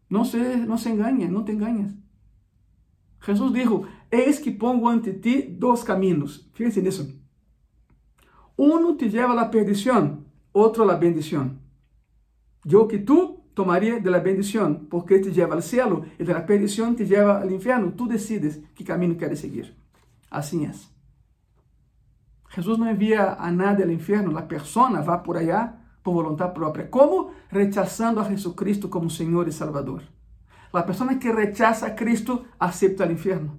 No se, no se engañen, no te engañes. Jesús dijo, es que pongo ante ti dos caminos. Fíjense en eso. Uno te lleva a la perdición, otro a la bendición. Yo que tú tomaria de la bendición, porque te lleva al cielo, y de la perdición te lleva al infierno. Tú decides qué camino quieres seguir. Así es. Jesús no envía a nadie al infierno, la persona va por allá por voluntad propia. ¿Cómo? Rechazando a Jesucristo como Señor y Salvador. La persona que rechaza a Cristo acepta el infierno.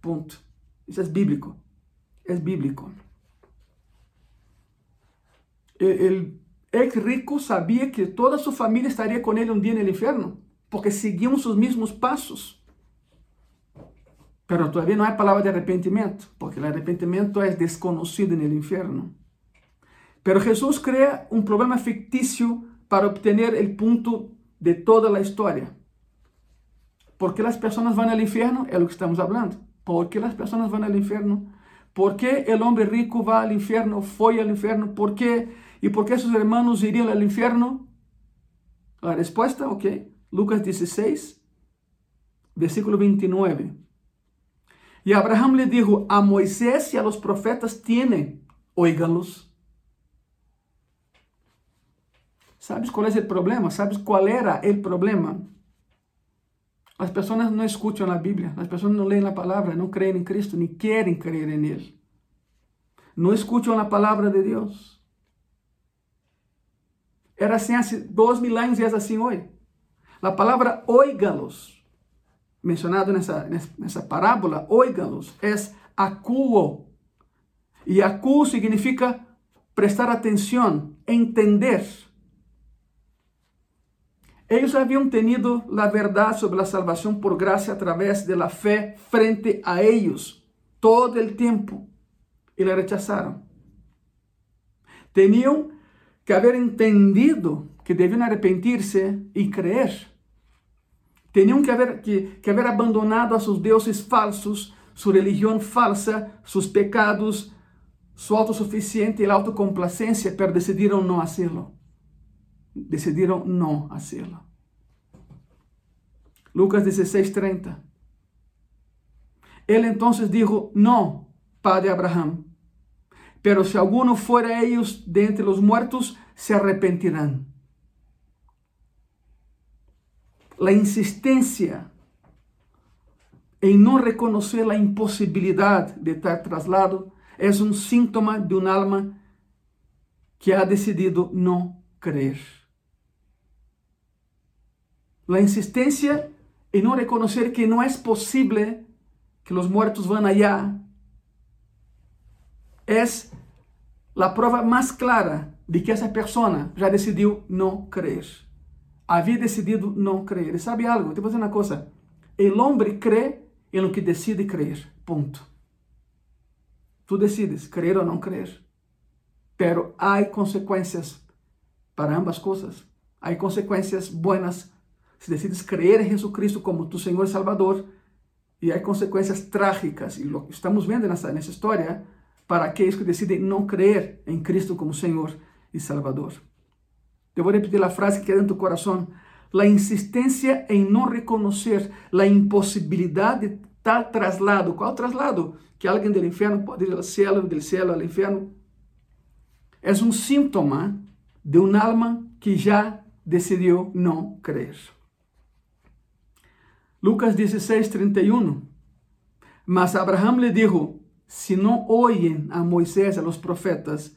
Punto. Eso es bíblico. Es bíblico. El, el ex rico sabía que toda su familia estaría con él un día en el infierno, porque seguían sus mismos pasos. Pero todavía no hay palabra de arrepentimiento, porque el arrepentimiento es desconocido en el infierno. Pero Jesús crea un problema ficticio para obtener el punto de toda la historia. ¿Por qué las personas van al infierno? Es lo que estamos hablando. ¿Por qué las personas van al infierno? ¿Por qué el hombre rico va al infierno, fue al infierno? ¿Por qué ¿Y por qué sus hermanos irían al infierno? La respuesta, ok, Lucas 16, versículo 29. Y Abraham le dijo, a Moisés y a los profetas tienen, oíganlos. ¿Sabes cuál es el problema? ¿Sabes cuál era el problema? Las personas no escuchan la Biblia, las personas no leen la palabra, no creen en Cristo, ni quieren creer en Él. No escuchan la palabra de Dios. Era assim há dois mil anos e é assim hoje. A palavra oígalos, mencionado nessa, nessa parábola, oígalos, é acuo. E acuo significa prestar atenção, entender. Eles haviam tenido a verdade sobre a salvação por graça através da fé frente a eles todo o tempo e la rechazaram. Tinham que haber entendido que deviam arrepentir-se e crer. Tinham que haber, que, que haber abandonado a seus deuses falsos, sua religião falsa, seus pecados, sua autossuficiente e autocomplacência, pero decidiram não fazê-lo. Decidiram não fazê-lo. Lucas 16, 30. Ele então dijo: Não, Padre Abraham, Pero si alguno fuera ellos de entre los muertos, se arrepentirán. La insistencia en no reconocer la imposibilidad de tal traslado es un síntoma de un alma que ha decidido no creer. La insistencia en no reconocer que no es posible que los muertos van allá é a prova mais clara de que essa pessoa já decidiu não crer. Havia decidido não crer. E sabe algo? Te vou dizer uma coisa. O homem crê em lo que decide crer. Ponto. Tu decides crer ou não crer. Pero há consequências para ambas coisas. Há consequências buenas se decides crer em Jesus Cristo como tu Senhor e Salvador. E há consequências trágicas. E estamos vendo nessa, nessa história para aqueles que decidem não crer em Cristo como Senhor e Salvador. Eu vou repetir a frase que queda em tu coração. A insistência em não reconhecer a impossibilidade de tal traslado. Qual traslado? Que alguém do inferno pode ir ao céu, do céu ao inferno. É um síntoma de uma alma que já decidiu não crer. Lucas 16, 31. Mas Abraham lhe dijo: Si não oyen a Moisés a los profetas,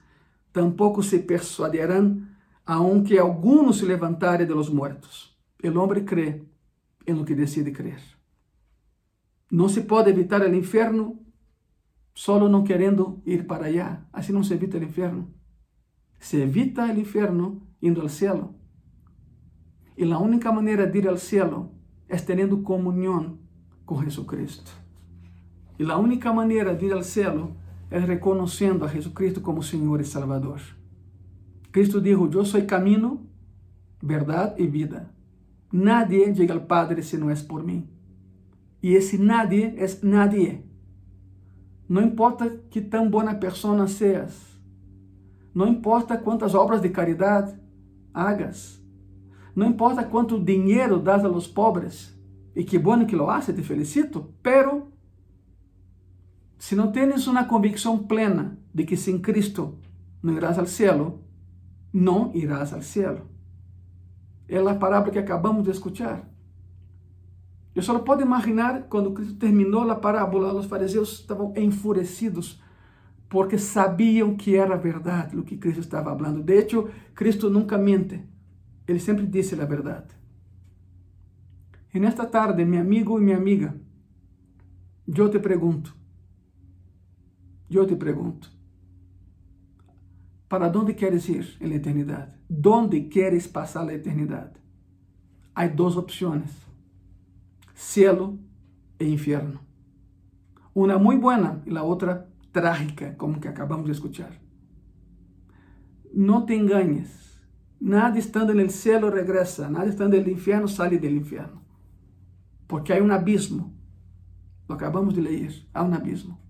tampouco se persuadirán, aunque alguno se levantare de los muertos. El hombre cree en lo que decide creer. Não se pode evitar o inferno solo não querendo ir para allá. Assim não se evita o inferno. Se evita o inferno indo ao céu. E a única maneira de ir ao céu é tendo comunhão com Jesucristo. E a única maneira de ir ao céu é reconhecendo a Jesucristo como Senhor e Salvador. Cristo dijo: Eu sou caminho, verdade e vida. Nadie chega ao Padre se não é por mim. E esse nadie é nadie. Não importa que tão boa pessoa seas. Não importa quantas obras de caridade hagas. Não importa quanto dinheiro das a los pobres. E que bom que lo hace, te felicito. Pero, se não tens uma convicção plena de que sem Cristo não irás ao céu, não irás ao céu. É a parábola que acabamos de escutar. Eu só posso imaginar quando Cristo terminou a parábola, os fariseus estavam enfurecidos porque sabiam que era verdade o que Cristo estava falando. De hecho, Cristo nunca mente. Ele sempre disse a verdade. E nesta tarde, meu amigo e minha amiga, eu te pergunto, Yo te pregunto, ¿para dónde quieres ir en la eternidad? ¿Dónde quieres pasar la eternidad? Hay dos opciones, cielo e infierno. Una muy buena y la otra trágica, como que acabamos de escuchar. No te engañes. Nada estando en el cielo regresa, nada estando en el infierno sale del infierno. Porque hay un abismo. Lo acabamos de leer, hay un abismo.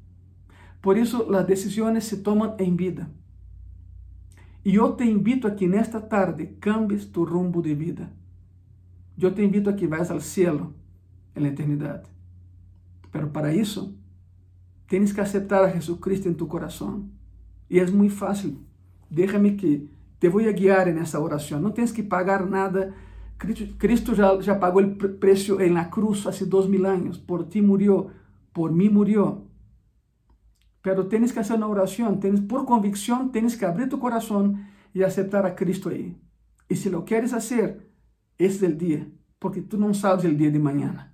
Por isso, as decisões se tomam em vida. E eu te invito a que nesta tarde cambies tu rumbo de vida. Eu te invito a que vayas ao cielo en la eternidade. Pero para isso, tienes que aceptar a Jesucristo en tu corazón. E é muito fácil. Déjame que te vou a guiar nessa oração. Não tens que pagar nada. Cristo já, já pagou o preço em la cruz há dois mil anos. Por ti murió, por mim murió. Pero tienes que hacer una oración, tienes, por convicción tienes que abrir tu corazón y aceptar a Cristo ahí. Y si lo quieres hacer, es el día, porque tú no sabes el día de mañana.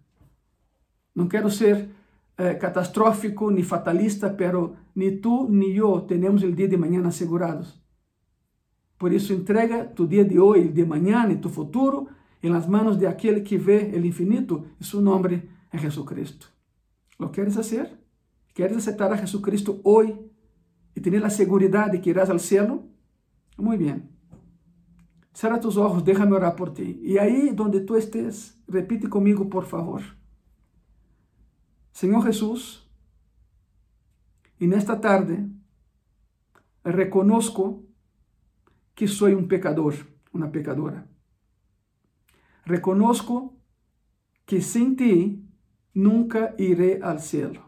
No quiero ser eh, catastrófico ni fatalista, pero ni tú ni yo tenemos el día de mañana asegurados. Por eso entrega tu día de hoy, el de mañana y tu futuro en las manos de aquel que ve el infinito y su nombre es Jesucristo. ¿Lo quieres hacer? ¿Quieres aceptar a Jesucristo hoy y tener la seguridad de que irás al cielo? Muy bien. Cierra tus ojos, déjame orar por ti. Y ahí donde tú estés, repite conmigo, por favor. Señor Jesús, en esta tarde reconozco que soy un pecador, una pecadora. Reconozco que sin ti nunca iré al cielo.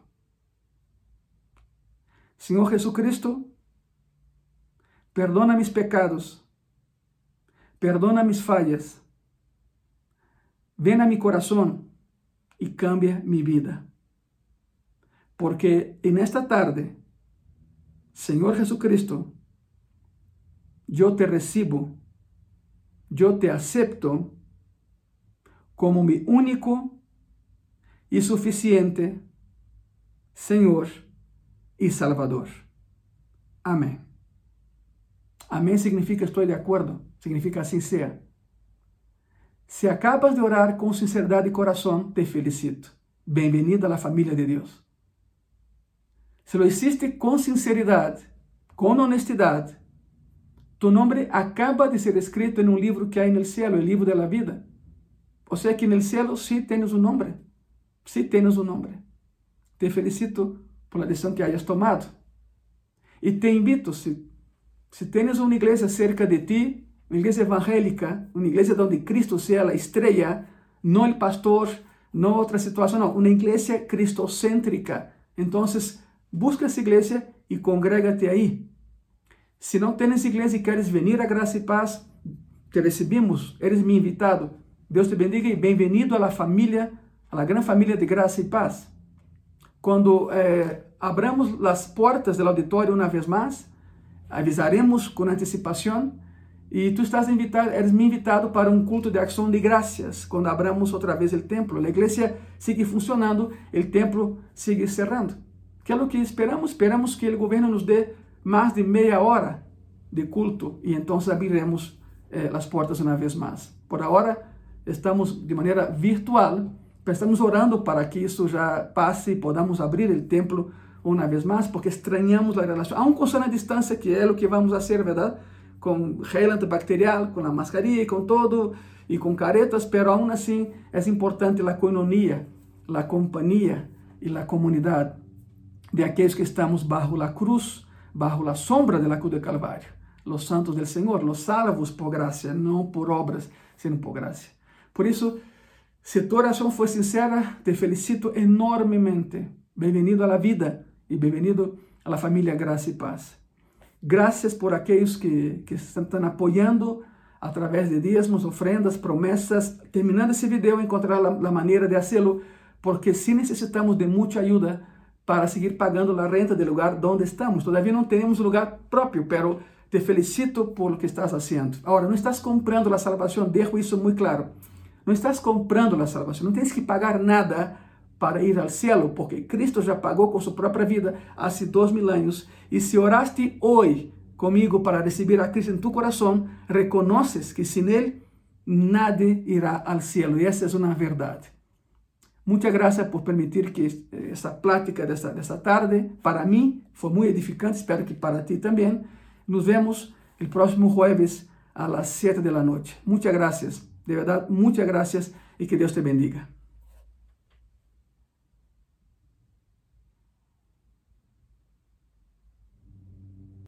Senhor Jesucristo, perdona mis pecados, perdona mis fallas, ven a mi corazón y cambia mi vida. Porque en esta tarde, Señor Jesucristo, yo te recibo, yo te acepto como mi único y suficiente Señor y Salvador. Amén. Amén significa estoy de acuerdo, significa así sea. Si acabas de orar com sinceridade de coração, te felicito. Bem-vindo à família de Deus. Se lo hiciste com sinceridade, com honestidade, tu nome acaba de ser escrito em um livro que há no céu, o livro da vida. Ou seja, que no céu sim tens um nome. Sim tens um nome. Te felicito por a decisão que hayas tomado. E te invito, se, se tens uma igreja cerca de ti, uma igreja evangélica, uma igreja onde Cristo seja a estrela, não o pastor, não outra situação, não, uma igreja cristocêntrica. Então, busca essa igreja e congrega-te aí. Se não tens igreja e queres vir a graça e paz, te recebemos, eres meu invitado. Deus te bendiga e bem-vindo à família, à grande família de graça e paz. Quando eh, abramos as portas do auditório uma vez mais, avisaremos com antecipação e tu estás invitado, eres me invitado para um culto de ação de graças, quando abramos outra vez o templo. A igreja sigue funcionando, o templo sigue cerrando. Que é o que esperamos? Esperamos que o governo nos dê mais de meia hora de culto e então abriremos eh, as portas uma vez mais. Por agora, estamos de maneira virtual, estamos orando para que isso já passe e podamos abrir o templo uma vez mais, porque estranhamos a relação. Há um curso na distância que é o que vamos fazer, verdade? com gel antibacterial, com a mascarilha, com todo, e com caretas, pero aún assim é importante a coinonia, a companhia e a comunidade de aqueles que estamos bajo a cruz, bajo a sombra de la cruz do Calvário. Los santos del Senhor, los salvos por graça, não por obras, sino por graça. Por isso, se tua oração foi sincera, te felicito enormemente. Bem-vindo à vida e bem-vindo à família Graça e Paz. Graças por aqueles que, que estão apoiando através de dízimos, ofrendas, promessas. Terminando esse vídeo, encontrar a maneira de fazê-lo, porque sim necessitamos de muita ajuda para seguir pagando a renta do lugar onde estamos. Todavia não temos lugar próprio, pero te felicito por o que estás fazendo. Agora, não estás comprando a salvação, deixo isso muito claro. Não estás comprando a salvação, não tens que pagar nada para ir ao céu, porque Cristo já pagou com sua própria vida há dois mil anos. E se oraste hoje comigo para receber a Cristo em tu coração, reconheces que sem Ele nada irá ao céu. E essa é uma verdade. Muitas graças por permitir que essa plática dessa tarde, para mim, foi muito edificante. Espero que para ti também. Nos vemos o próximo jueves las 7 da noite. Muitas graças, De verdad, muchas gracias y que Dios te bendiga.